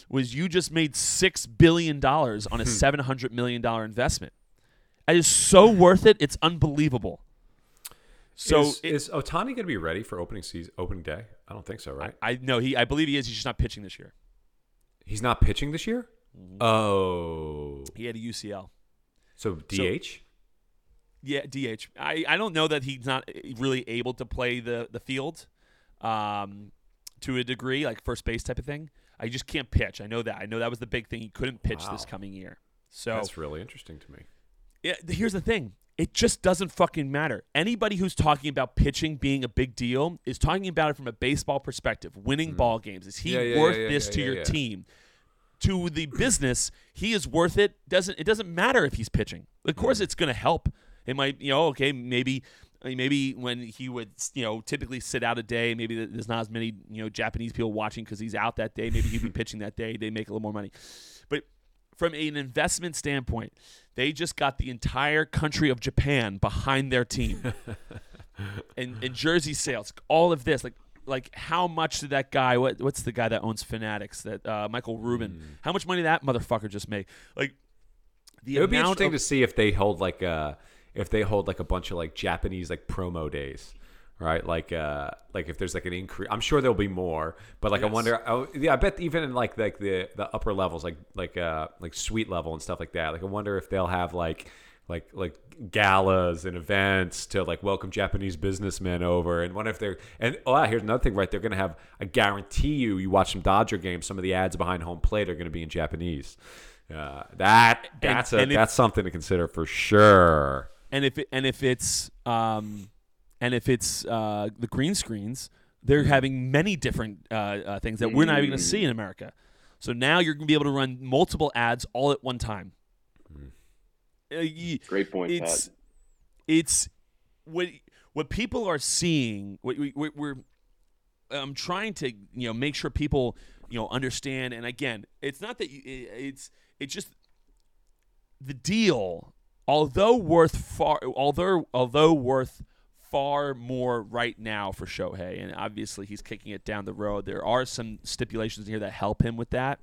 was you just made 6 billion dollars on a hmm. 700 million dollar investment. It is so worth it. It's unbelievable so is, it- is Ohtani going to be ready for opening season, opening day? I don't think so, right? I know he. I believe he is. He's just not pitching this year. He's not pitching this year. Mm-hmm. Oh, He had a UCL. so DH. Yeah, DH. I, I don't know that he's not really able to play the the field, um, to a degree, like first base type of thing. I just can't pitch. I know that. I know that was the big thing. He couldn't pitch this coming year. So That's really interesting to me. yeah, here's the thing. It just doesn't fucking matter. Anybody who's talking about pitching being a big deal is talking about it from a baseball perspective, winning ball games. Is he. Yeah, yeah, worth yeah, this to your team? To the business, he is worth it. Doesn't it doesn't matter if he's pitching. Of course Hmm. it's going to help. It might, you know, okay, maybe I mean, maybe when he would, you know, typically sit out a day, maybe there's not as many, you know, Japanese people watching because he's out that day. Maybe he'd be <laughs> pitching that day. They make a little more money. From an investment standpoint, they just got the entire country of Japan behind their team, <laughs> and, and jersey sales, all of this, like. Like how much did that guy? What what's the guy that owns Fanatics? That uh, Michael Rubin. How much money did that motherfucker just make? Like the It would be interesting of- to see if they hold like uh if they hold like a bunch of like Japanese like promo days, right? Like uh like if there's like an increase, I'm sure there'll be more, but like I wonder. Oh, yeah, I bet even in like like the the upper levels, like like uh like suite level and stuff like that. Like I wonder if they'll have like like like galas and events to like welcome Japanese businessmen over and wonder if they're and oh ah, here's another thing right they're gonna have I guarantee you you watch some Dodger games some of the ads behind home plate are gonna be in Japanese uh, that that's a and if- that's something to consider for sure and if it, and if it's um, and if it's uh, the green screens, they're having many different uh, uh, things that we're not even going to see in America. So now you're going to be able to run multiple ads all at one time. Uh, you- Great point, it's Pat. it's what what people are seeing. What we, we, we're I'm trying to you know make sure people you know understand. And again, it's not that you, it- it's it's just the deal, although worth far, although although worth far more right now for Shohei, and obviously he's kicking it down the road. There are some stipulations here that help him with that.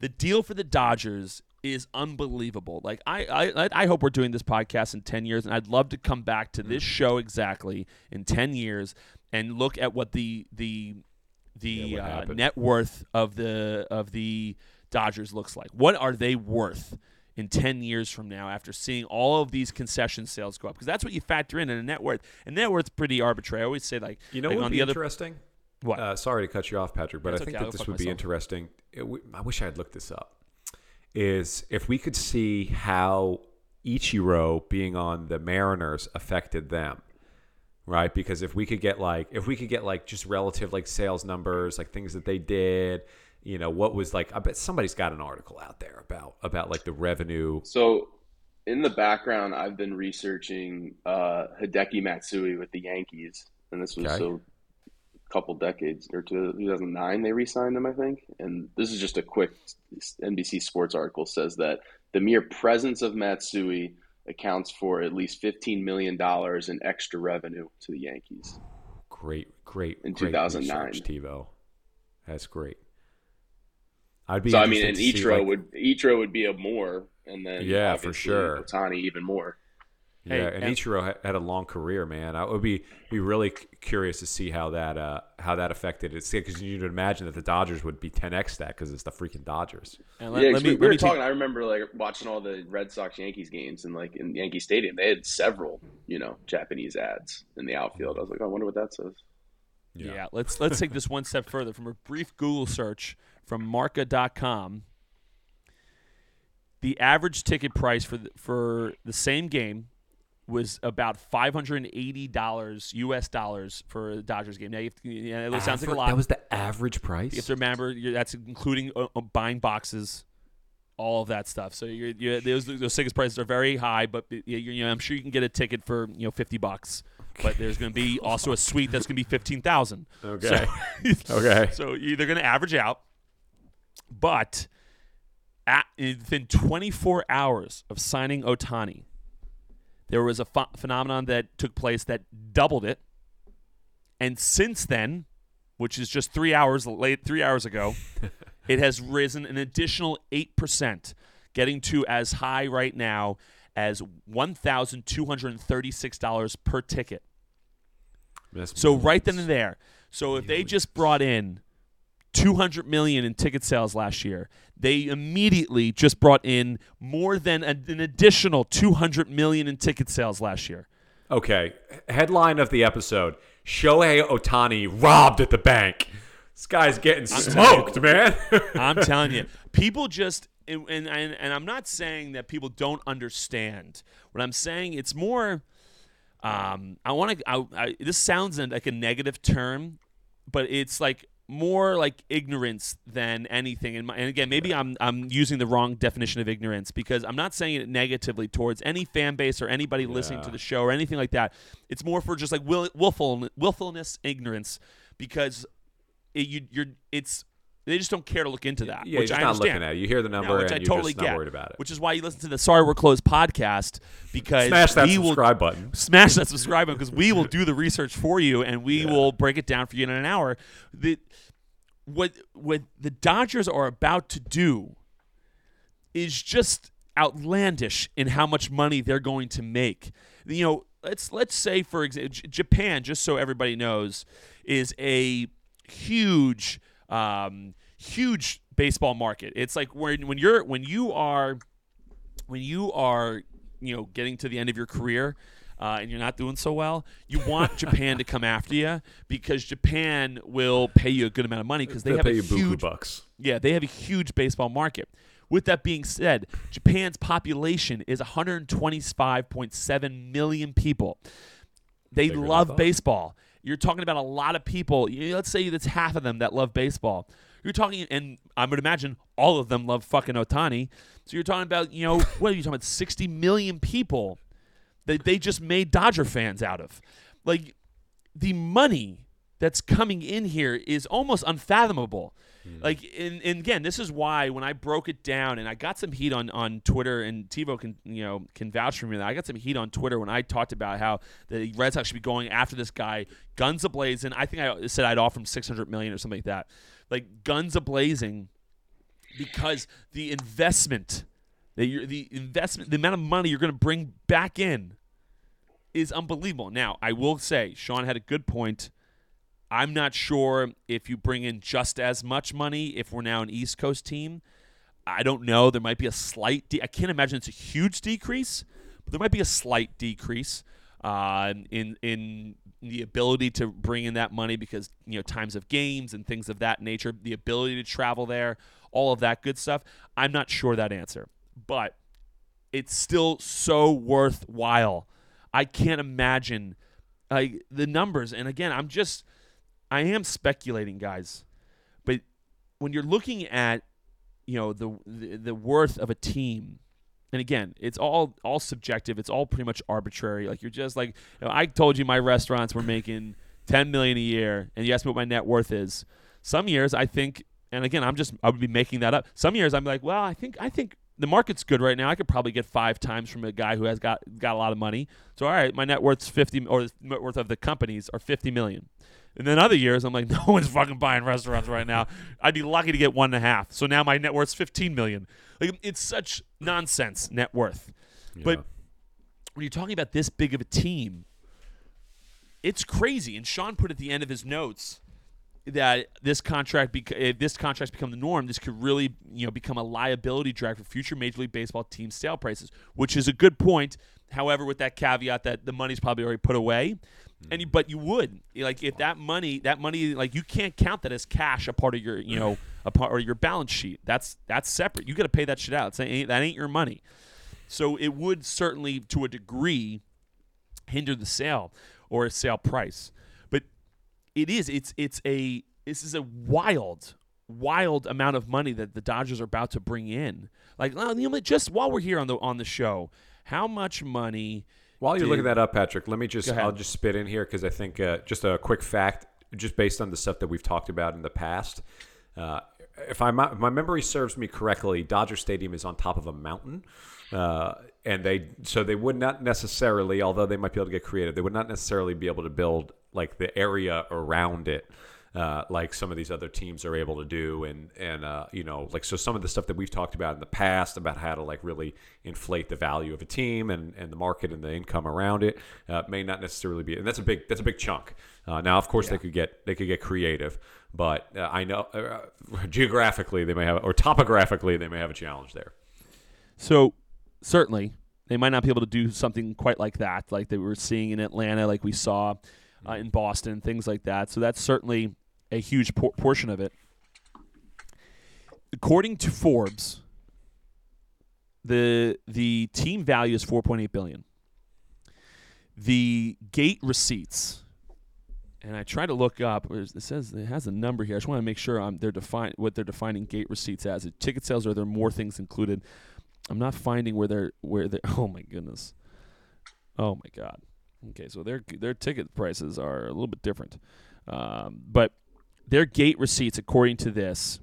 The deal for the Dodgers is unbelievable. Like I, I, I hope we're doing this podcast in ten years, and I'd love to come back to this show exactly in ten years and look at what the the the Yeah, what uh, net worth of the of the Dodgers looks like. What are they worth in 10 years from now after seeing all of these concession sales go up? Because that's what you factor in in a net worth. And net worth's pretty arbitrary. I always say like you know like what would be other interesting what? uh, sorry to cut you off Patrick but That's I think okay, that this would be interesting it I wish I had looked this up is if we could see how Ichiro being on the Mariners affected them right because if we could get like if we could get like just relative like sales numbers like things that they did you know what was like i bet somebody's got an article out there about about like the revenue So, in the background, I've been researching uh, Hideki Matsui with the Yankees, and this was Okay. so a couple decades or 2009 they re-signed him, I think. And this is just a quick NBC Sports article says that the mere presence of Matsui accounts for at least 15 million dollars in extra revenue to the Yankees. great great In great 2009. research, TiVo that's great i'd be So I mean, interested and to Ichiro like- would Ichiro would be a more, and then Yeah, for sure. Ohtani even more. Hey, Yeah, and and- Ichiro had a long career, man. I would be be really curious to see how that uh, how that affected it. Because you'd imagine that the Dodgers would be 10x that because it's the freaking Dodgers. and yeah, let we, me, we let were me take- talking. I remember like watching all the Red Sox Yankees games, and like in Yankee Stadium, they had several, you know, Japanese ads in the outfield. I was like, oh, I wonder what that says. Yeah. let's let's take this one step further. From a brief Google search from Marca.com, the average ticket price for the, for the same game was about five hundred and eighty dollars U.S. dollars for a Dodgers game. Now, you have to, it sounds like a lot. That was the average price. you have to remember you're, that's including uh, uh, buying boxes, all of that stuff. So you're, you're, those those ticket prices are very high, but you you know, I'm sure you can get a ticket for you know fifty bucks. But there's going to be <laughs> also a suite that's going to be fifteen thousand. Okay. So, <laughs> Okay. So you're either going to average out, but at, within 24 hours of signing Ohtani, there was a ph- phenomenon that took place that doubled it. And since then, which is just three hours late, three hours ago, <laughs> it has risen an additional eight percent, getting to as high right now as one thousand two hundred and thirty-six dollars per ticket. That's So right then and there. So if they just brought in 200 million in ticket sales last year, they immediately just brought in more than an, an additional 200 million in ticket sales last year. Okay. Headline of the episode: Shohei Ohtani robbed at the bank. This guy's getting smoked, man. <laughs> I'm telling you, <laughs> people just and, and and and I'm not saying that people don't understand. What I'm saying it's more. Um, I want to. I, I, this sounds like a negative term, but it's like more like ignorance than anything. And, my, and again, maybe I'm I'm using the wrong definition of ignorance because I'm not saying it negatively towards any fan base or anybody listening to the show or anything like that. It's more for just like will, willful willfulness, ignorance, because it, you you're it's they just don't care to look into that. Yeah, which you're I not understand. looking at it. You hear the number which and I you're totally just get. not worried about it. Which is why you listen to the Sorry We're Closed podcast because Smash that we will subscribe button. smash that subscribe button because we will do the research for you and we will break it down for you in an hour. The what what the Dodgers are about to do is just outlandish in how much money they're going to make. You know, let's let's say for example, Japan, just so everybody knows, is a huge, um, huge baseball market. It's like when when you're when you are when you are you know getting to the end of your career uh, and you're not doing so well, you want <laughs> Japan to come after you because Japan will pay you a good amount of money because they They'll have pay a you huge bucks. yeah, they have a huge baseball market. With that being said, Japan's population is 125.7 million people. They Bigger love baseball. You're talking about a lot of people. Let's say that's half of them that love baseball. You're talking, and I would imagine all of them love fucking Ohtani. So you're talking about, you know, <laughs> what are you talking about? 60 million people that they just made Dodger fans out of. Like, the money that's coming in here is almost unfathomable. Hmm. Like, and, and again, this is why when I broke it down, and I got some heat on, on Twitter, and TiVo can you know can vouch for me. That I got some heat on Twitter when I talked about how the Red Sox should be going after this guy, guns ablazing. I think I said I'd offer him six hundred million or something like that, like guns ablazing, because the investment, that you're, the investment, the amount of money you're going to bring back in is unbelievable. Now, I will say, Sean had a good point. I'm not sure if you bring in just as much money if we're now an East Coast team. I don't know. There might be a slight. De- I can't imagine it's a huge decrease, but there might be a slight decrease uh, in in the ability to bring in that money because you know times of games and things of that nature, the ability to travel there, all of that good stuff. I'm not sure that answer, but it's still so worthwhile. I can't imagine like the numbers. And again, I'm just I am speculating, guys. But when you're looking at you know the, the the worth of a team, and again, it's all all subjective. It's all pretty much arbitrary. Like you're just like you know, I told you, my restaurants were making ten million a year, and you asked me what my net worth is. Some years I think, and again, I'm just I would be making that up. Some years I'm like, well, I think I think the market's good right now. I could probably get five times from a guy who has got got a lot of money. So all right, my net worth's fifty, or the net worth of the companies are fifty million. And then other years, I'm like, <laughs> no one's fucking buying restaurants right now. I'd be lucky to get one and a half. So now my net worth's 15 million. Like it's such nonsense net worth. But when you're talking about this big of a team, it's crazy. And Sean put at the end of his notes that this contract, bec- if eh, this contract's become the norm, this could really, you know, become a liability drag for future Major League Baseball team sale prices, which is a good point. However, with that caveat that the money's probably already put away, and you, mm. but you would like if that money, that money, like you can't count that as cash, a part of your, you know, a part or your balance sheet. That's that's separate. You got to pay that shit out. Ain't, that ain't your money. So it would certainly, to a degree, hinder the sale or a sale price. But it is. It's it's a this is a wild, wild amount of money that the Dodgers are about to bring in. Like, well, you know, just while we're here on the on the show, how much money? While you're looking that up, Patrick, let me just I'll just spit in here because I think uh, just a quick fact, just based on the stuff that we've talked about in the past. Uh, if, I, if my memory serves me correctly, Dodger Stadium is on top of a mountain, uh, and they so they would not necessarily, although they might be able to get creative, they would not necessarily be able to build like the area around it. Uh, like some of these other teams are able to do, and and uh, you know, like so some of the stuff that we've talked about in the past about how to like really inflate the value of a team and, and the market and the income around it uh, may not necessarily be, and that's a big that's a big chunk. Uh, now, of course, they could get they could get creative, but uh, I know uh, geographically they may have, or topographically they may have a challenge there. So certainly they might not be able to do something quite like that, like they were seeing in Atlanta, like we saw uh, in Boston, things like that. So that's certainly a huge por- portion of it. According to Forbes, the the team value is 4.8 billion. The gate receipts, and I tried to look up. It says it has a number here. I just want to make sure I'm they're define what they're defining gate receipts as. Ticket sales, or are there more things included? I'm not finding where they're where they. <laughs> Oh my goodness. Oh my god. Okay, so their their ticket prices are a little bit different, um, but their gate receipts, according to this,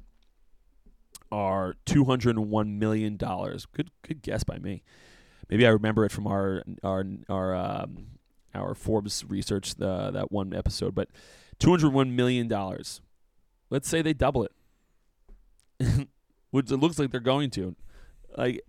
are two hundred and one million dollars. Good good guess by me. Maybe I remember it from our our our um, our Forbes research the that one episode, but two hundred one million dollars. Let's say they double it, <laughs> which it looks like they're going to. Like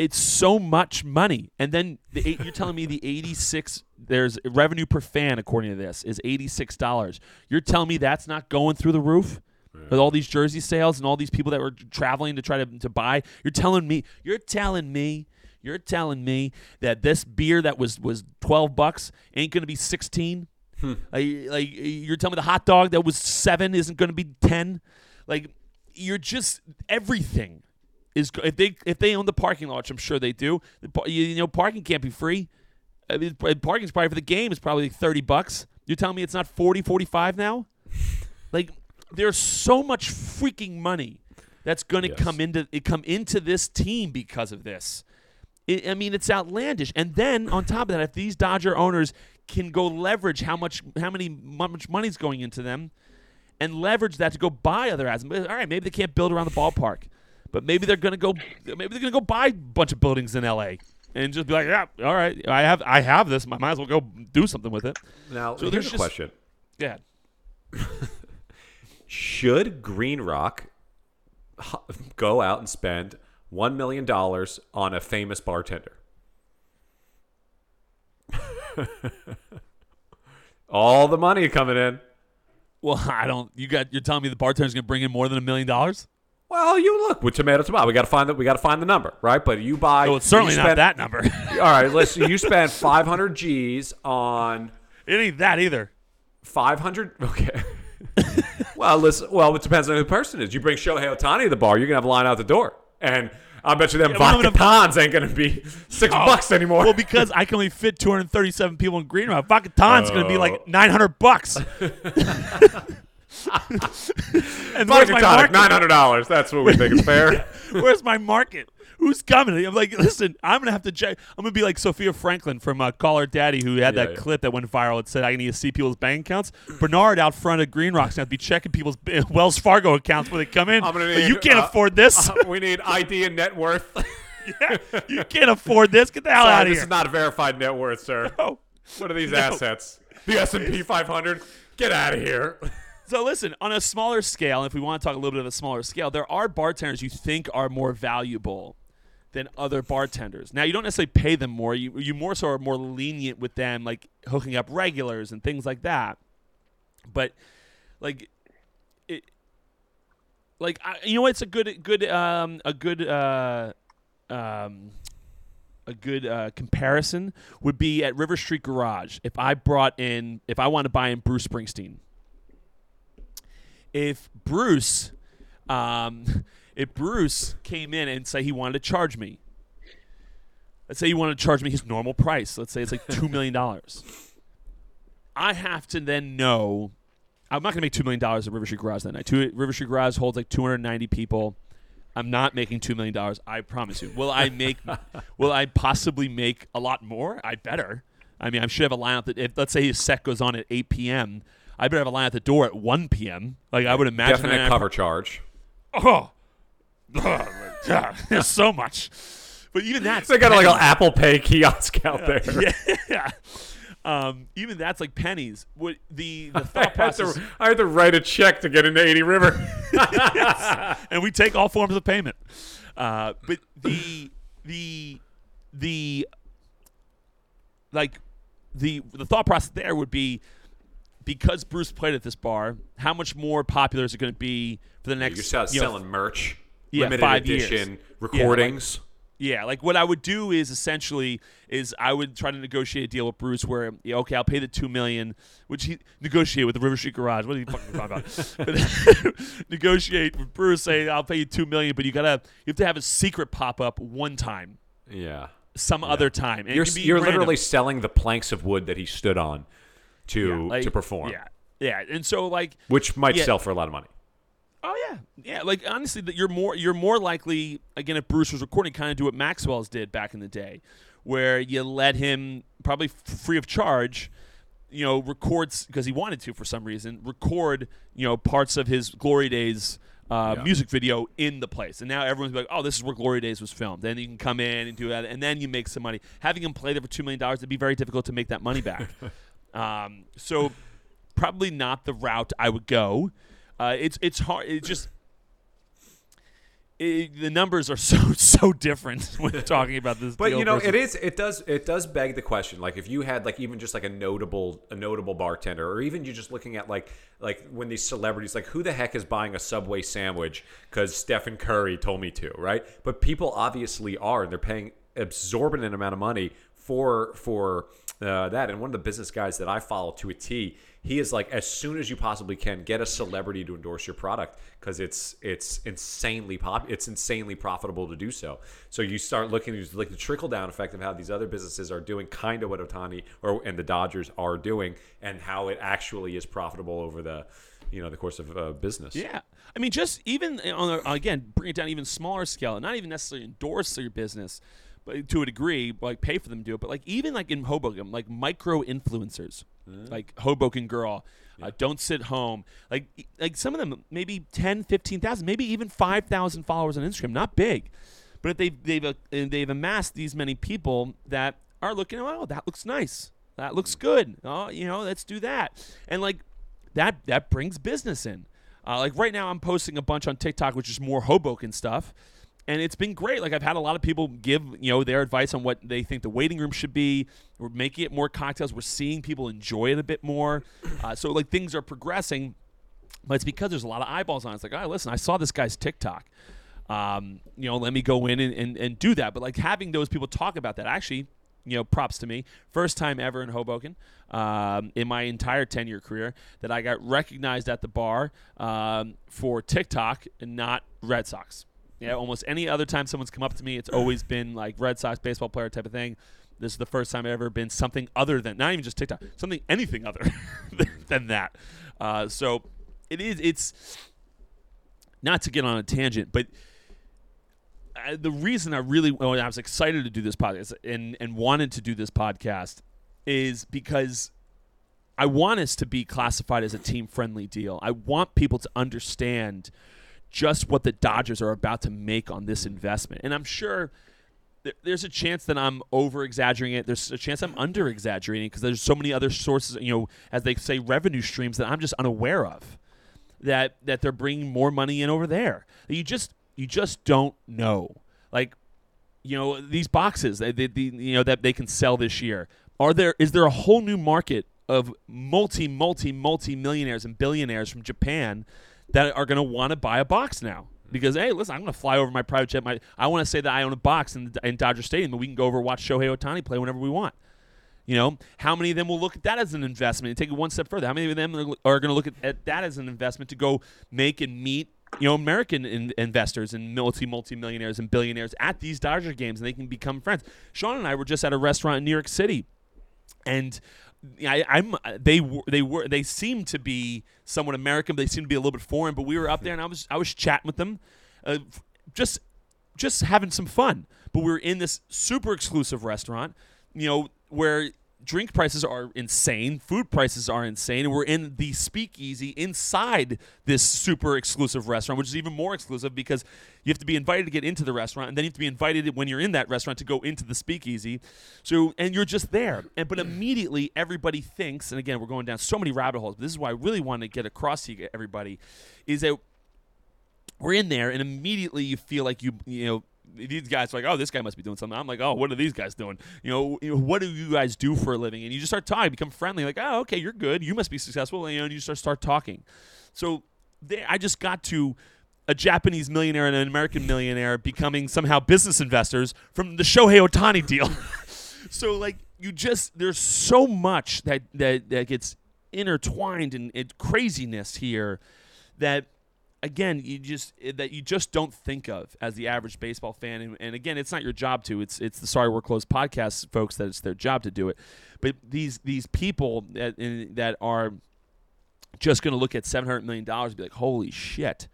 it's so much money. And then the eight, you're telling me the 86 there's revenue per fan according to this is $86. You're telling me that's not going through the roof? With all these jersey sales and all these people that were traveling to try to, to buy, you're telling me, you're telling me, you're telling me that this beer that was was 12 bucks ain't going to be 16? Hmm. Like, like you're telling me the hot dog that was 7 isn't going to be 10? Like you're just everything is if they if they own the parking lot, which I'm sure they do. You know, parking can't be free. I mean, parking's probably for the game is probably like 30 bucks. You're telling me it's not 40, 45 now? like there's so much freaking money that's going to Yes. come into it come into this team because of this. It, I mean, it's outlandish. And then on top of that, if these Dodger owners can go leverage how much how many how much money's going into them, and leverage that to go buy other assets. All right, maybe they can't build around the ballpark, but maybe they're gonna go. Maybe they're gonna go buy a bunch of buildings in L.A. and just be like, yeah, all right, I have I have this. I might as well go do something with it. Now, So here's there's a question: Yeah. <laughs> Should Green Rock go out and spend one million dollars on a famous bartender? <laughs> All the money coming in. Well, <laughs> I don't. You got. You're telling me the bartender's gonna bring in more than a million dollars? Well, you look with tomato tomato. We got to find the we got to find the number, right? But you buy. Well, it's certainly you not that number. <laughs> All right, let's. You spend 500 G's on it ain't that either. 500. Okay. well, listen. Well, it depends on who the person is. You bring Shohei Ohtani to the bar, you're gonna have a line out the door, and I bet you them we don't vodka tons ain't gonna be six oh, bucks anymore. Well, because I can only fit 237 people in Green Rock. Vacaton's going to be Oh. like 900 bucks. <laughs> <laughs> and where's vodka my tonic, market? nine hundred dollars. That's what we think is fair. <laughs> Where's my market? Who's coming? I'm like, listen, I'm gonna have to check. I'm gonna be like Sofia Franklin from uh, Call Her Daddy, who had Yeah, that yeah. clip that went viral. It said, "I need to see people's bank accounts." Bernard out front of Green Rock's now to be checking people's uh, <laughs> Wells Fargo accounts when they come in. I'm gonna Like, need, you can't uh, afford this. Uh, we need ID and net worth. you can't afford this. Get the hell Sorry, out of here. this here. is not a verified net worth, sir. Oh. What are these assets? The S and P 500. Get out of here. So listen, on a smaller scale, if we want to talk a little bit of a smaller scale, there are bartenders you think are more valuable than other bartenders. Now you don't necessarily pay them more. You you more so are more lenient with them, like hooking up regulars and things like that. But like it, like I, you know, it's a good good um a good uh um a good uh, comparison would be at River Street Garage. If I brought in, if I want to buy in Bruce Springsteen, if Bruce, um, <laughs> if Bruce came in and say he wanted to charge me, let's say he wanted to charge me his normal price. Let's say it's like two million dollars. <laughs> I have to then know. I'm not going to make two million dollars at River Street Garage that night. Two, River Street Garage holds like 290 people. I'm not making two million dollars. I promise you. Will I make? <laughs> will I possibly make a lot more? I better. I mean, I should have a line out that if let's say his set goes on at 8 p.m. I better have a line at the door at 1 p.m. Like I would imagine. Definite I- cover charge. Oh, <laughs> oh <laughs> there's so much. But even that's They got like an. Apple Pay kiosk out there. <laughs> yeah. Um, even that's like pennies. What the the I thought had, process, to, I had to write a check to get into 80 River. and we take all forms of payment. Uh, but the the the like the the thought process there would be because Bruce played at this bar, how much more popular is it going to be for the next? You're sell- you know, selling merch, Yeah, limited five years. edition Yeah, like- recordings. Yeah, like what I would do is essentially is I would try to negotiate a deal with Bruce where yeah, okay, I'll pay the two million, which he negotiate with the River Street Garage. What are you fucking talking about? but <laughs> negotiate with Bruce, say I'll pay you two million, but you gotta you have to have a secret pop up one time, Yeah. some other time. And You're you're literally selling the planks of wood that he stood on to Yeah, like- to perform, Yeah, yeah, and so like which might Yeah. sell for a lot of money. Oh yeah, yeah. Like honestly, that you're more you're more likely again if Bruce was recording, kind of do what Maxwell's did back in the day, where you let him probably free of charge, you know, records because he wanted to for some reason record you know parts of his Glory Days. Uh, Yeah. Music video in the place, and now everyone's like, "Oh, this is where Glory Days was filmed." Then you can come in and do that, and then you make some money. Having him play there for two million dollars, it'd be very difficult to make that money back. <laughs> um, so, probably not the route I would go. Uh, it's it's hard. It just it, the numbers are <laughs> so so different <laughs> when talking about this. But you know, it is it does it does beg the question. Like if you had like even just like a notable a notable bartender, or even you just looking at like like when these celebrities like who the heck is buying a Subway sandwich because Stephen Curry told me to, right? But people obviously are, and they're paying exorbitant amount of money for for uh, that. And one of the business guys that I follow to a T, he is like as soon as you possibly can get a celebrity to endorse your product because it's it's insanely pop it's insanely profitable to do so. So you start looking at like the trickle down effect of how these other businesses are doing kind of what Ohtani or and the Dodgers are doing and how it actually is profitable over the you know the course of uh, business. Yeah, I mean, just even on a, again, bring it down even smaller scale, not even necessarily endorse your business, but to a degree, like pay for them to do it. But like even like in Hoboken, like micro influencers, like Hoboken girl. Uh, don't sit home. Like, like some of them, maybe 10, 15,000, maybe even 5,000 followers on Instagram. Not big. But if they've, they've, uh, they've amassed these many people that are looking, oh, that looks nice. That looks good. Oh, you know, let's do that. And like, that that brings business in. Uh, like right now, I'm posting a bunch on TikTok, which is more Hoboken stuff, and it's been great. Like I've had a lot of people give you know their advice on what they think the waiting room should be. We're making it more cocktails. We're seeing people enjoy it a bit more. Uh, so like things are progressing, but it's because there's a lot of eyeballs on it. It's like, oh, listen, I saw this guy's TikTok. Um, you know, let me go in and, and, and do that. But like having those people talk about that actually you know, props to me. First time ever in Hoboken um, in my entire 10 year career that I got recognized at the bar um, for TikTok and not Red Sox. Yeah, almost any other time someone's come up to me, it's always been like Red Sox baseball player type of thing. This is the first time I've ever been something other than not even just TikTok, something anything other <laughs> than that. Uh, so it is. It's not to get on a tangent, but uh, the reason I really well, I was excited to do this podcast and and wanted to do this podcast is because I want us to be classified as a team friendly deal. I want people to understand just what the Dodgers are about to make on this investment, and I'm sure th- there's a chance that I'm over exaggerating it. There's a chance I'm under exaggerating because there's so many other sources, you know, as they say, revenue streams that I'm just unaware of. That that they're bringing more money in over there. You just you just don't know. Like, you know, these boxes they, they, the you know that they can sell this year. Are there is there a whole new market of multi multi multi millionaires and billionaires from Japan that are going to want to buy a box now? Because hey, listen, I'm going to fly over my private jet. My I want to say that I own a box in, in Dodger Stadium, and we can go over and watch Shohei Ohtani play whenever we want. You know, how many of them will look at that as an investment and take it one step further? How many of them are going to look at, at that as an investment to go make and meet you know American in- investors and multi multi millionaires and billionaires at these Dodger games, and they can become friends. Sean and I were just at a restaurant in New York City, and I, I'm they were they were they seemed to be somewhat American, but they seemed to be a little bit foreign. But we were up there, and I was I was chatting with them, uh, just just having some fun. But we were in this super exclusive restaurant, you know, where drink prices are insane, food prices are insane, and we're in the speakeasy inside this super exclusive restaurant, which is even more exclusive because you have to be invited to get into the restaurant, and then you have to be invited when you're in that restaurant to go into the speakeasy. So, and you're just there, and but immediately everybody thinks, and again, we're going down so many rabbit holes. But this is why I really want to get across to you, everybody, is that we're in there, and immediately you feel like you, you know, these guys are like, oh, this guy must be doing something. I'm like, oh, what are these guys doing? You know, you know, what do you guys do for a living? And you just start talking, become friendly. Like, oh, okay, you're good. You must be successful. And, you know, you start start talking. So there, I just got to a Japanese millionaire and an American millionaire becoming somehow business investors from the Shohei Ohtani deal. <laughs> so like you just there's so much that that, that gets intertwined in, in craziness here that again you just eh, that you just don't think of as the average baseball fan. And, and again it's not your job to it's it's the sorry we're closed podcast folks that it's their job to do it. But these these people that eh, that are just going to look at 700 million dollars and be like holy shit.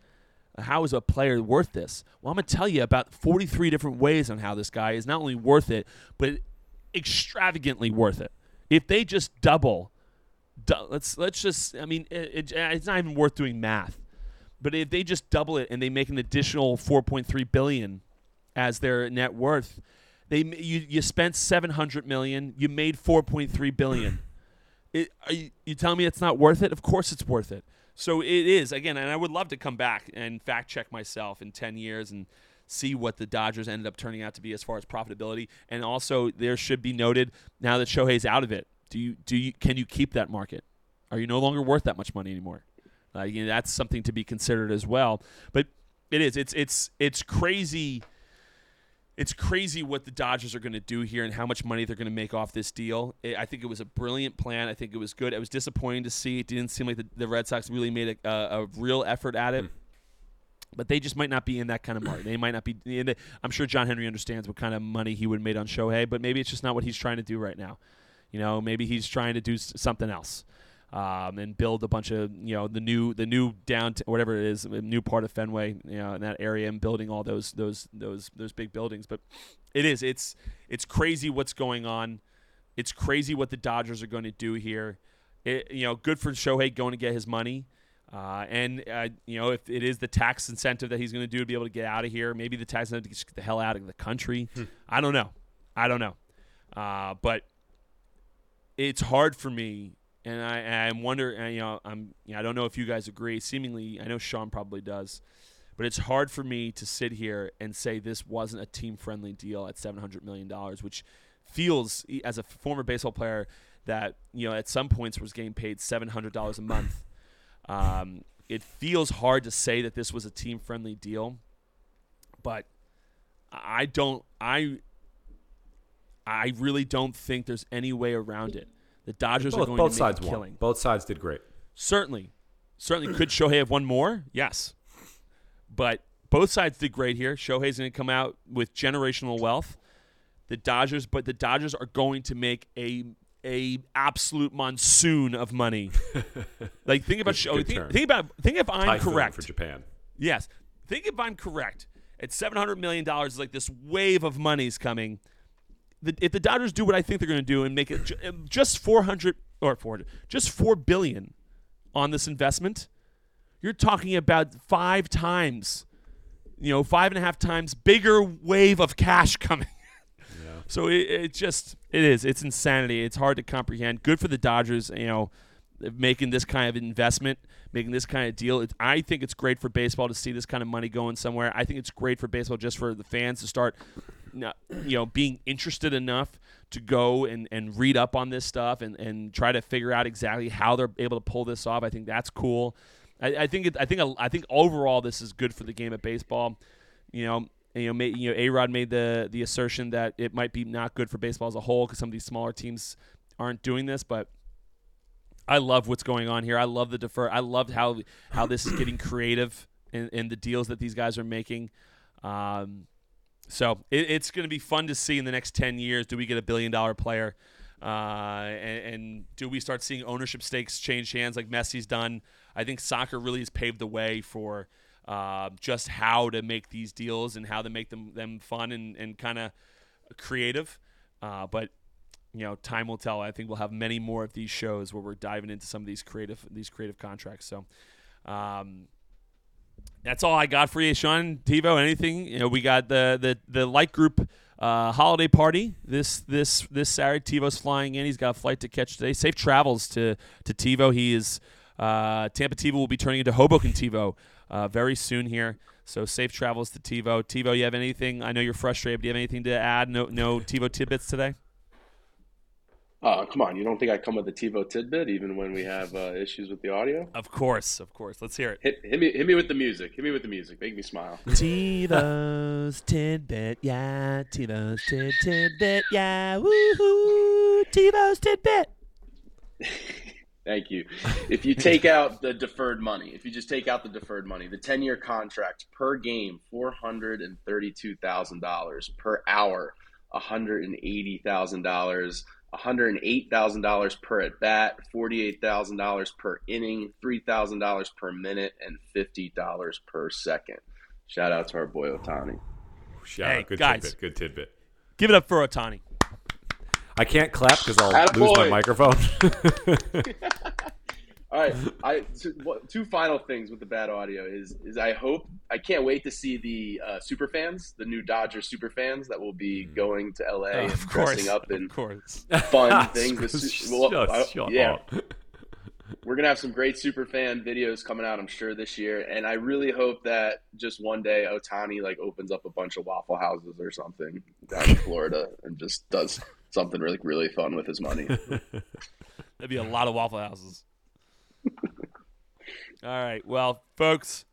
How is a player worth this? Well i'm going to tell you about 43 different ways on how this guy is not only worth it but extravagantly worth it. If they just double let's let's just i mean it, it, it's not even worth doing math but if they just double it and they make an additional 4.3 billion as their net worth, they you you spent 700 million, you made 4.3 billion. It, you, you telling me it's not worth it? Of course it's worth it. So it is again, and I would love to come back and fact check myself in 10 years and see what the Dodgers ended up turning out to be as far as profitability. And also, there should be noted now that Shohei's out of it. Do you do you can you keep that market? Are you no longer worth that much money anymore? Uh, you know, that's something to be considered as well. But it is. It's it's it's crazy. It's crazy what the Dodgers are going to do here and how much money they're going to make off this deal. It, I think it was a brilliant plan. I think it was good. It was disappointing to see. It didn't seem like the, the Red Sox really made a, a, a real effort at it. Mm. But they just might not be in that kind of market. They might not be. The, I'm sure John Henry understands what kind of money he would have made on Shohei, but maybe it's just not what he's trying to do right now. You know, maybe he's trying to do something else um, and build a bunch of you know the new the new down whatever it is new part of Fenway you know in that area and building all those those those those big buildings. But it is it's it's crazy what's going on. It's crazy what the Dodgers are going to do here. It, you know, good for Shohei going to get his money. Uh, and uh, you know, if it is the tax incentive that he's going to do to be able to get out of here, maybe the tax incentive to get the hell out of the country. Hmm. I don't know. I don't know. Uh, but it's hard for me and I and I wonder, and, you know, I'm you know, I don't know if you guys agree. Seemingly, I know Sean probably does, but it's hard for me to sit here and say this wasn't a team-friendly deal at 700 million dollars, which feels as a former baseball player that you know at some points was getting paid $700 a month. <laughs> Um, it feels hard to say that this was a team-friendly deal, but I don't I I really don't think there's any way around it. The Dodgers both, are going both to sides make a killing. Won. Both sides did great. Certainly, certainly. Could Shohei have won more? Yes, but both sides did great here. Shohei's going to come out with generational wealth. The Dodgers, but the Dodgers are going to make a a absolute monsoon of money. <laughs> like think about good think, think, about think if I'm Typhoon correct for Japan. Yes, think if I'm correct. At seven hundred million dollars, like this wave of money's coming the, if the Dodgers do what I think they're going to do and make it ju- um, just 400 or 400, just 4 billion on this investment, you're talking about five times, you know, five and a half times bigger wave of cash <laughs> coming. Yeah. So it, it just it is it's insanity. It's hard to comprehend. Good for the Dodgers, you know, making this kind of investment, making this kind of deal. It, I think it's great for baseball to see this kind of money going somewhere. I think it's great for baseball just for the fans to start you know, being interested enough to go and, and read up on this stuff and, and try to figure out exactly how they're able to pull this off. I think that's cool. I, I think it, I think I think overall this is good for the game of baseball. You know, you know, may, you know, A-Rod made the the assertion that it might be not good for baseball as a whole because some of these smaller teams aren't doing this, but. I love what's going on here. I love the defer. I love how how this is getting creative in the deals that these guys are making. Um, so it, it's going to be fun to see in the next 10 years do we get a billion dollar player? Uh, and, and, do we start seeing ownership stakes change hands like Messi's done? I think soccer really has paved the way for uh, just how to make these deals and how to make them, them fun and, and kind of creative. Uh, but you know, time will tell. I think we'll have many more of these shows where we're diving into some of these creative these creative contracts. So, um, that's all I got for you, Sean Tivo. Anything? You know, we got the the the light group uh, holiday party this this this Saturday. Tivo's flying in. He's got a flight to catch today. Safe travels to to Tivo. He is uh, Tampa Tivo will be turning into Hoboken Tivo uh, very soon here. So safe travels to Tivo. Tivo, you have anything? I know you're frustrated. But do you have anything to add? No no Tivo tidbits today. Oh, come on. You don't think I come with a TiVo tidbit even when we have uh, issues with the audio? Of course, of course. Let's hear it. Hit, hit me hit me with the music. Hit me with the music. Make me smile. <laughs> TiVo's tidbit, yeah. TiVo's tid tidbit, yeah. Woohoo! TiVo's tidbit. <laughs> Thank you. If you take out the deferred money, if you just take out the deferred money, the 10 year contract per game, $432,000 per hour, $180,000, $108,000 per at bat, $48,000 per inning, $3,000 per minute, and $50 per second. Shout out to our boy Ohtani. Shout Hey, out. Good guys. tidbit. Good tidbit. Give it up for Ohtani. I can't clap because I'll Attaboy. lose my microphone. <laughs> All right, I two, two final things with the bad audio is is I hope I can't wait to see the uh, super fans, the new Dodger super fans that will be going to LA and course. dressing up in fun <laughs> things. The Just well, I- yeah, up. we're gonna have some great super fan videos coming out, I'm sure this year, and I really hope that just one day Ohtani like opens up a bunch of waffle houses or something down in Florida and just does something really really fun with his money. <laughs> That'd be a lot of Waffle Houses. <laughs> All right. Well, folks,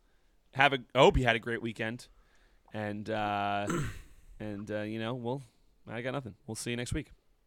have a. I hope you had a great weekend, and uh, <clears throat> and uh, you know, we'll. I got nothing. We'll see you next week.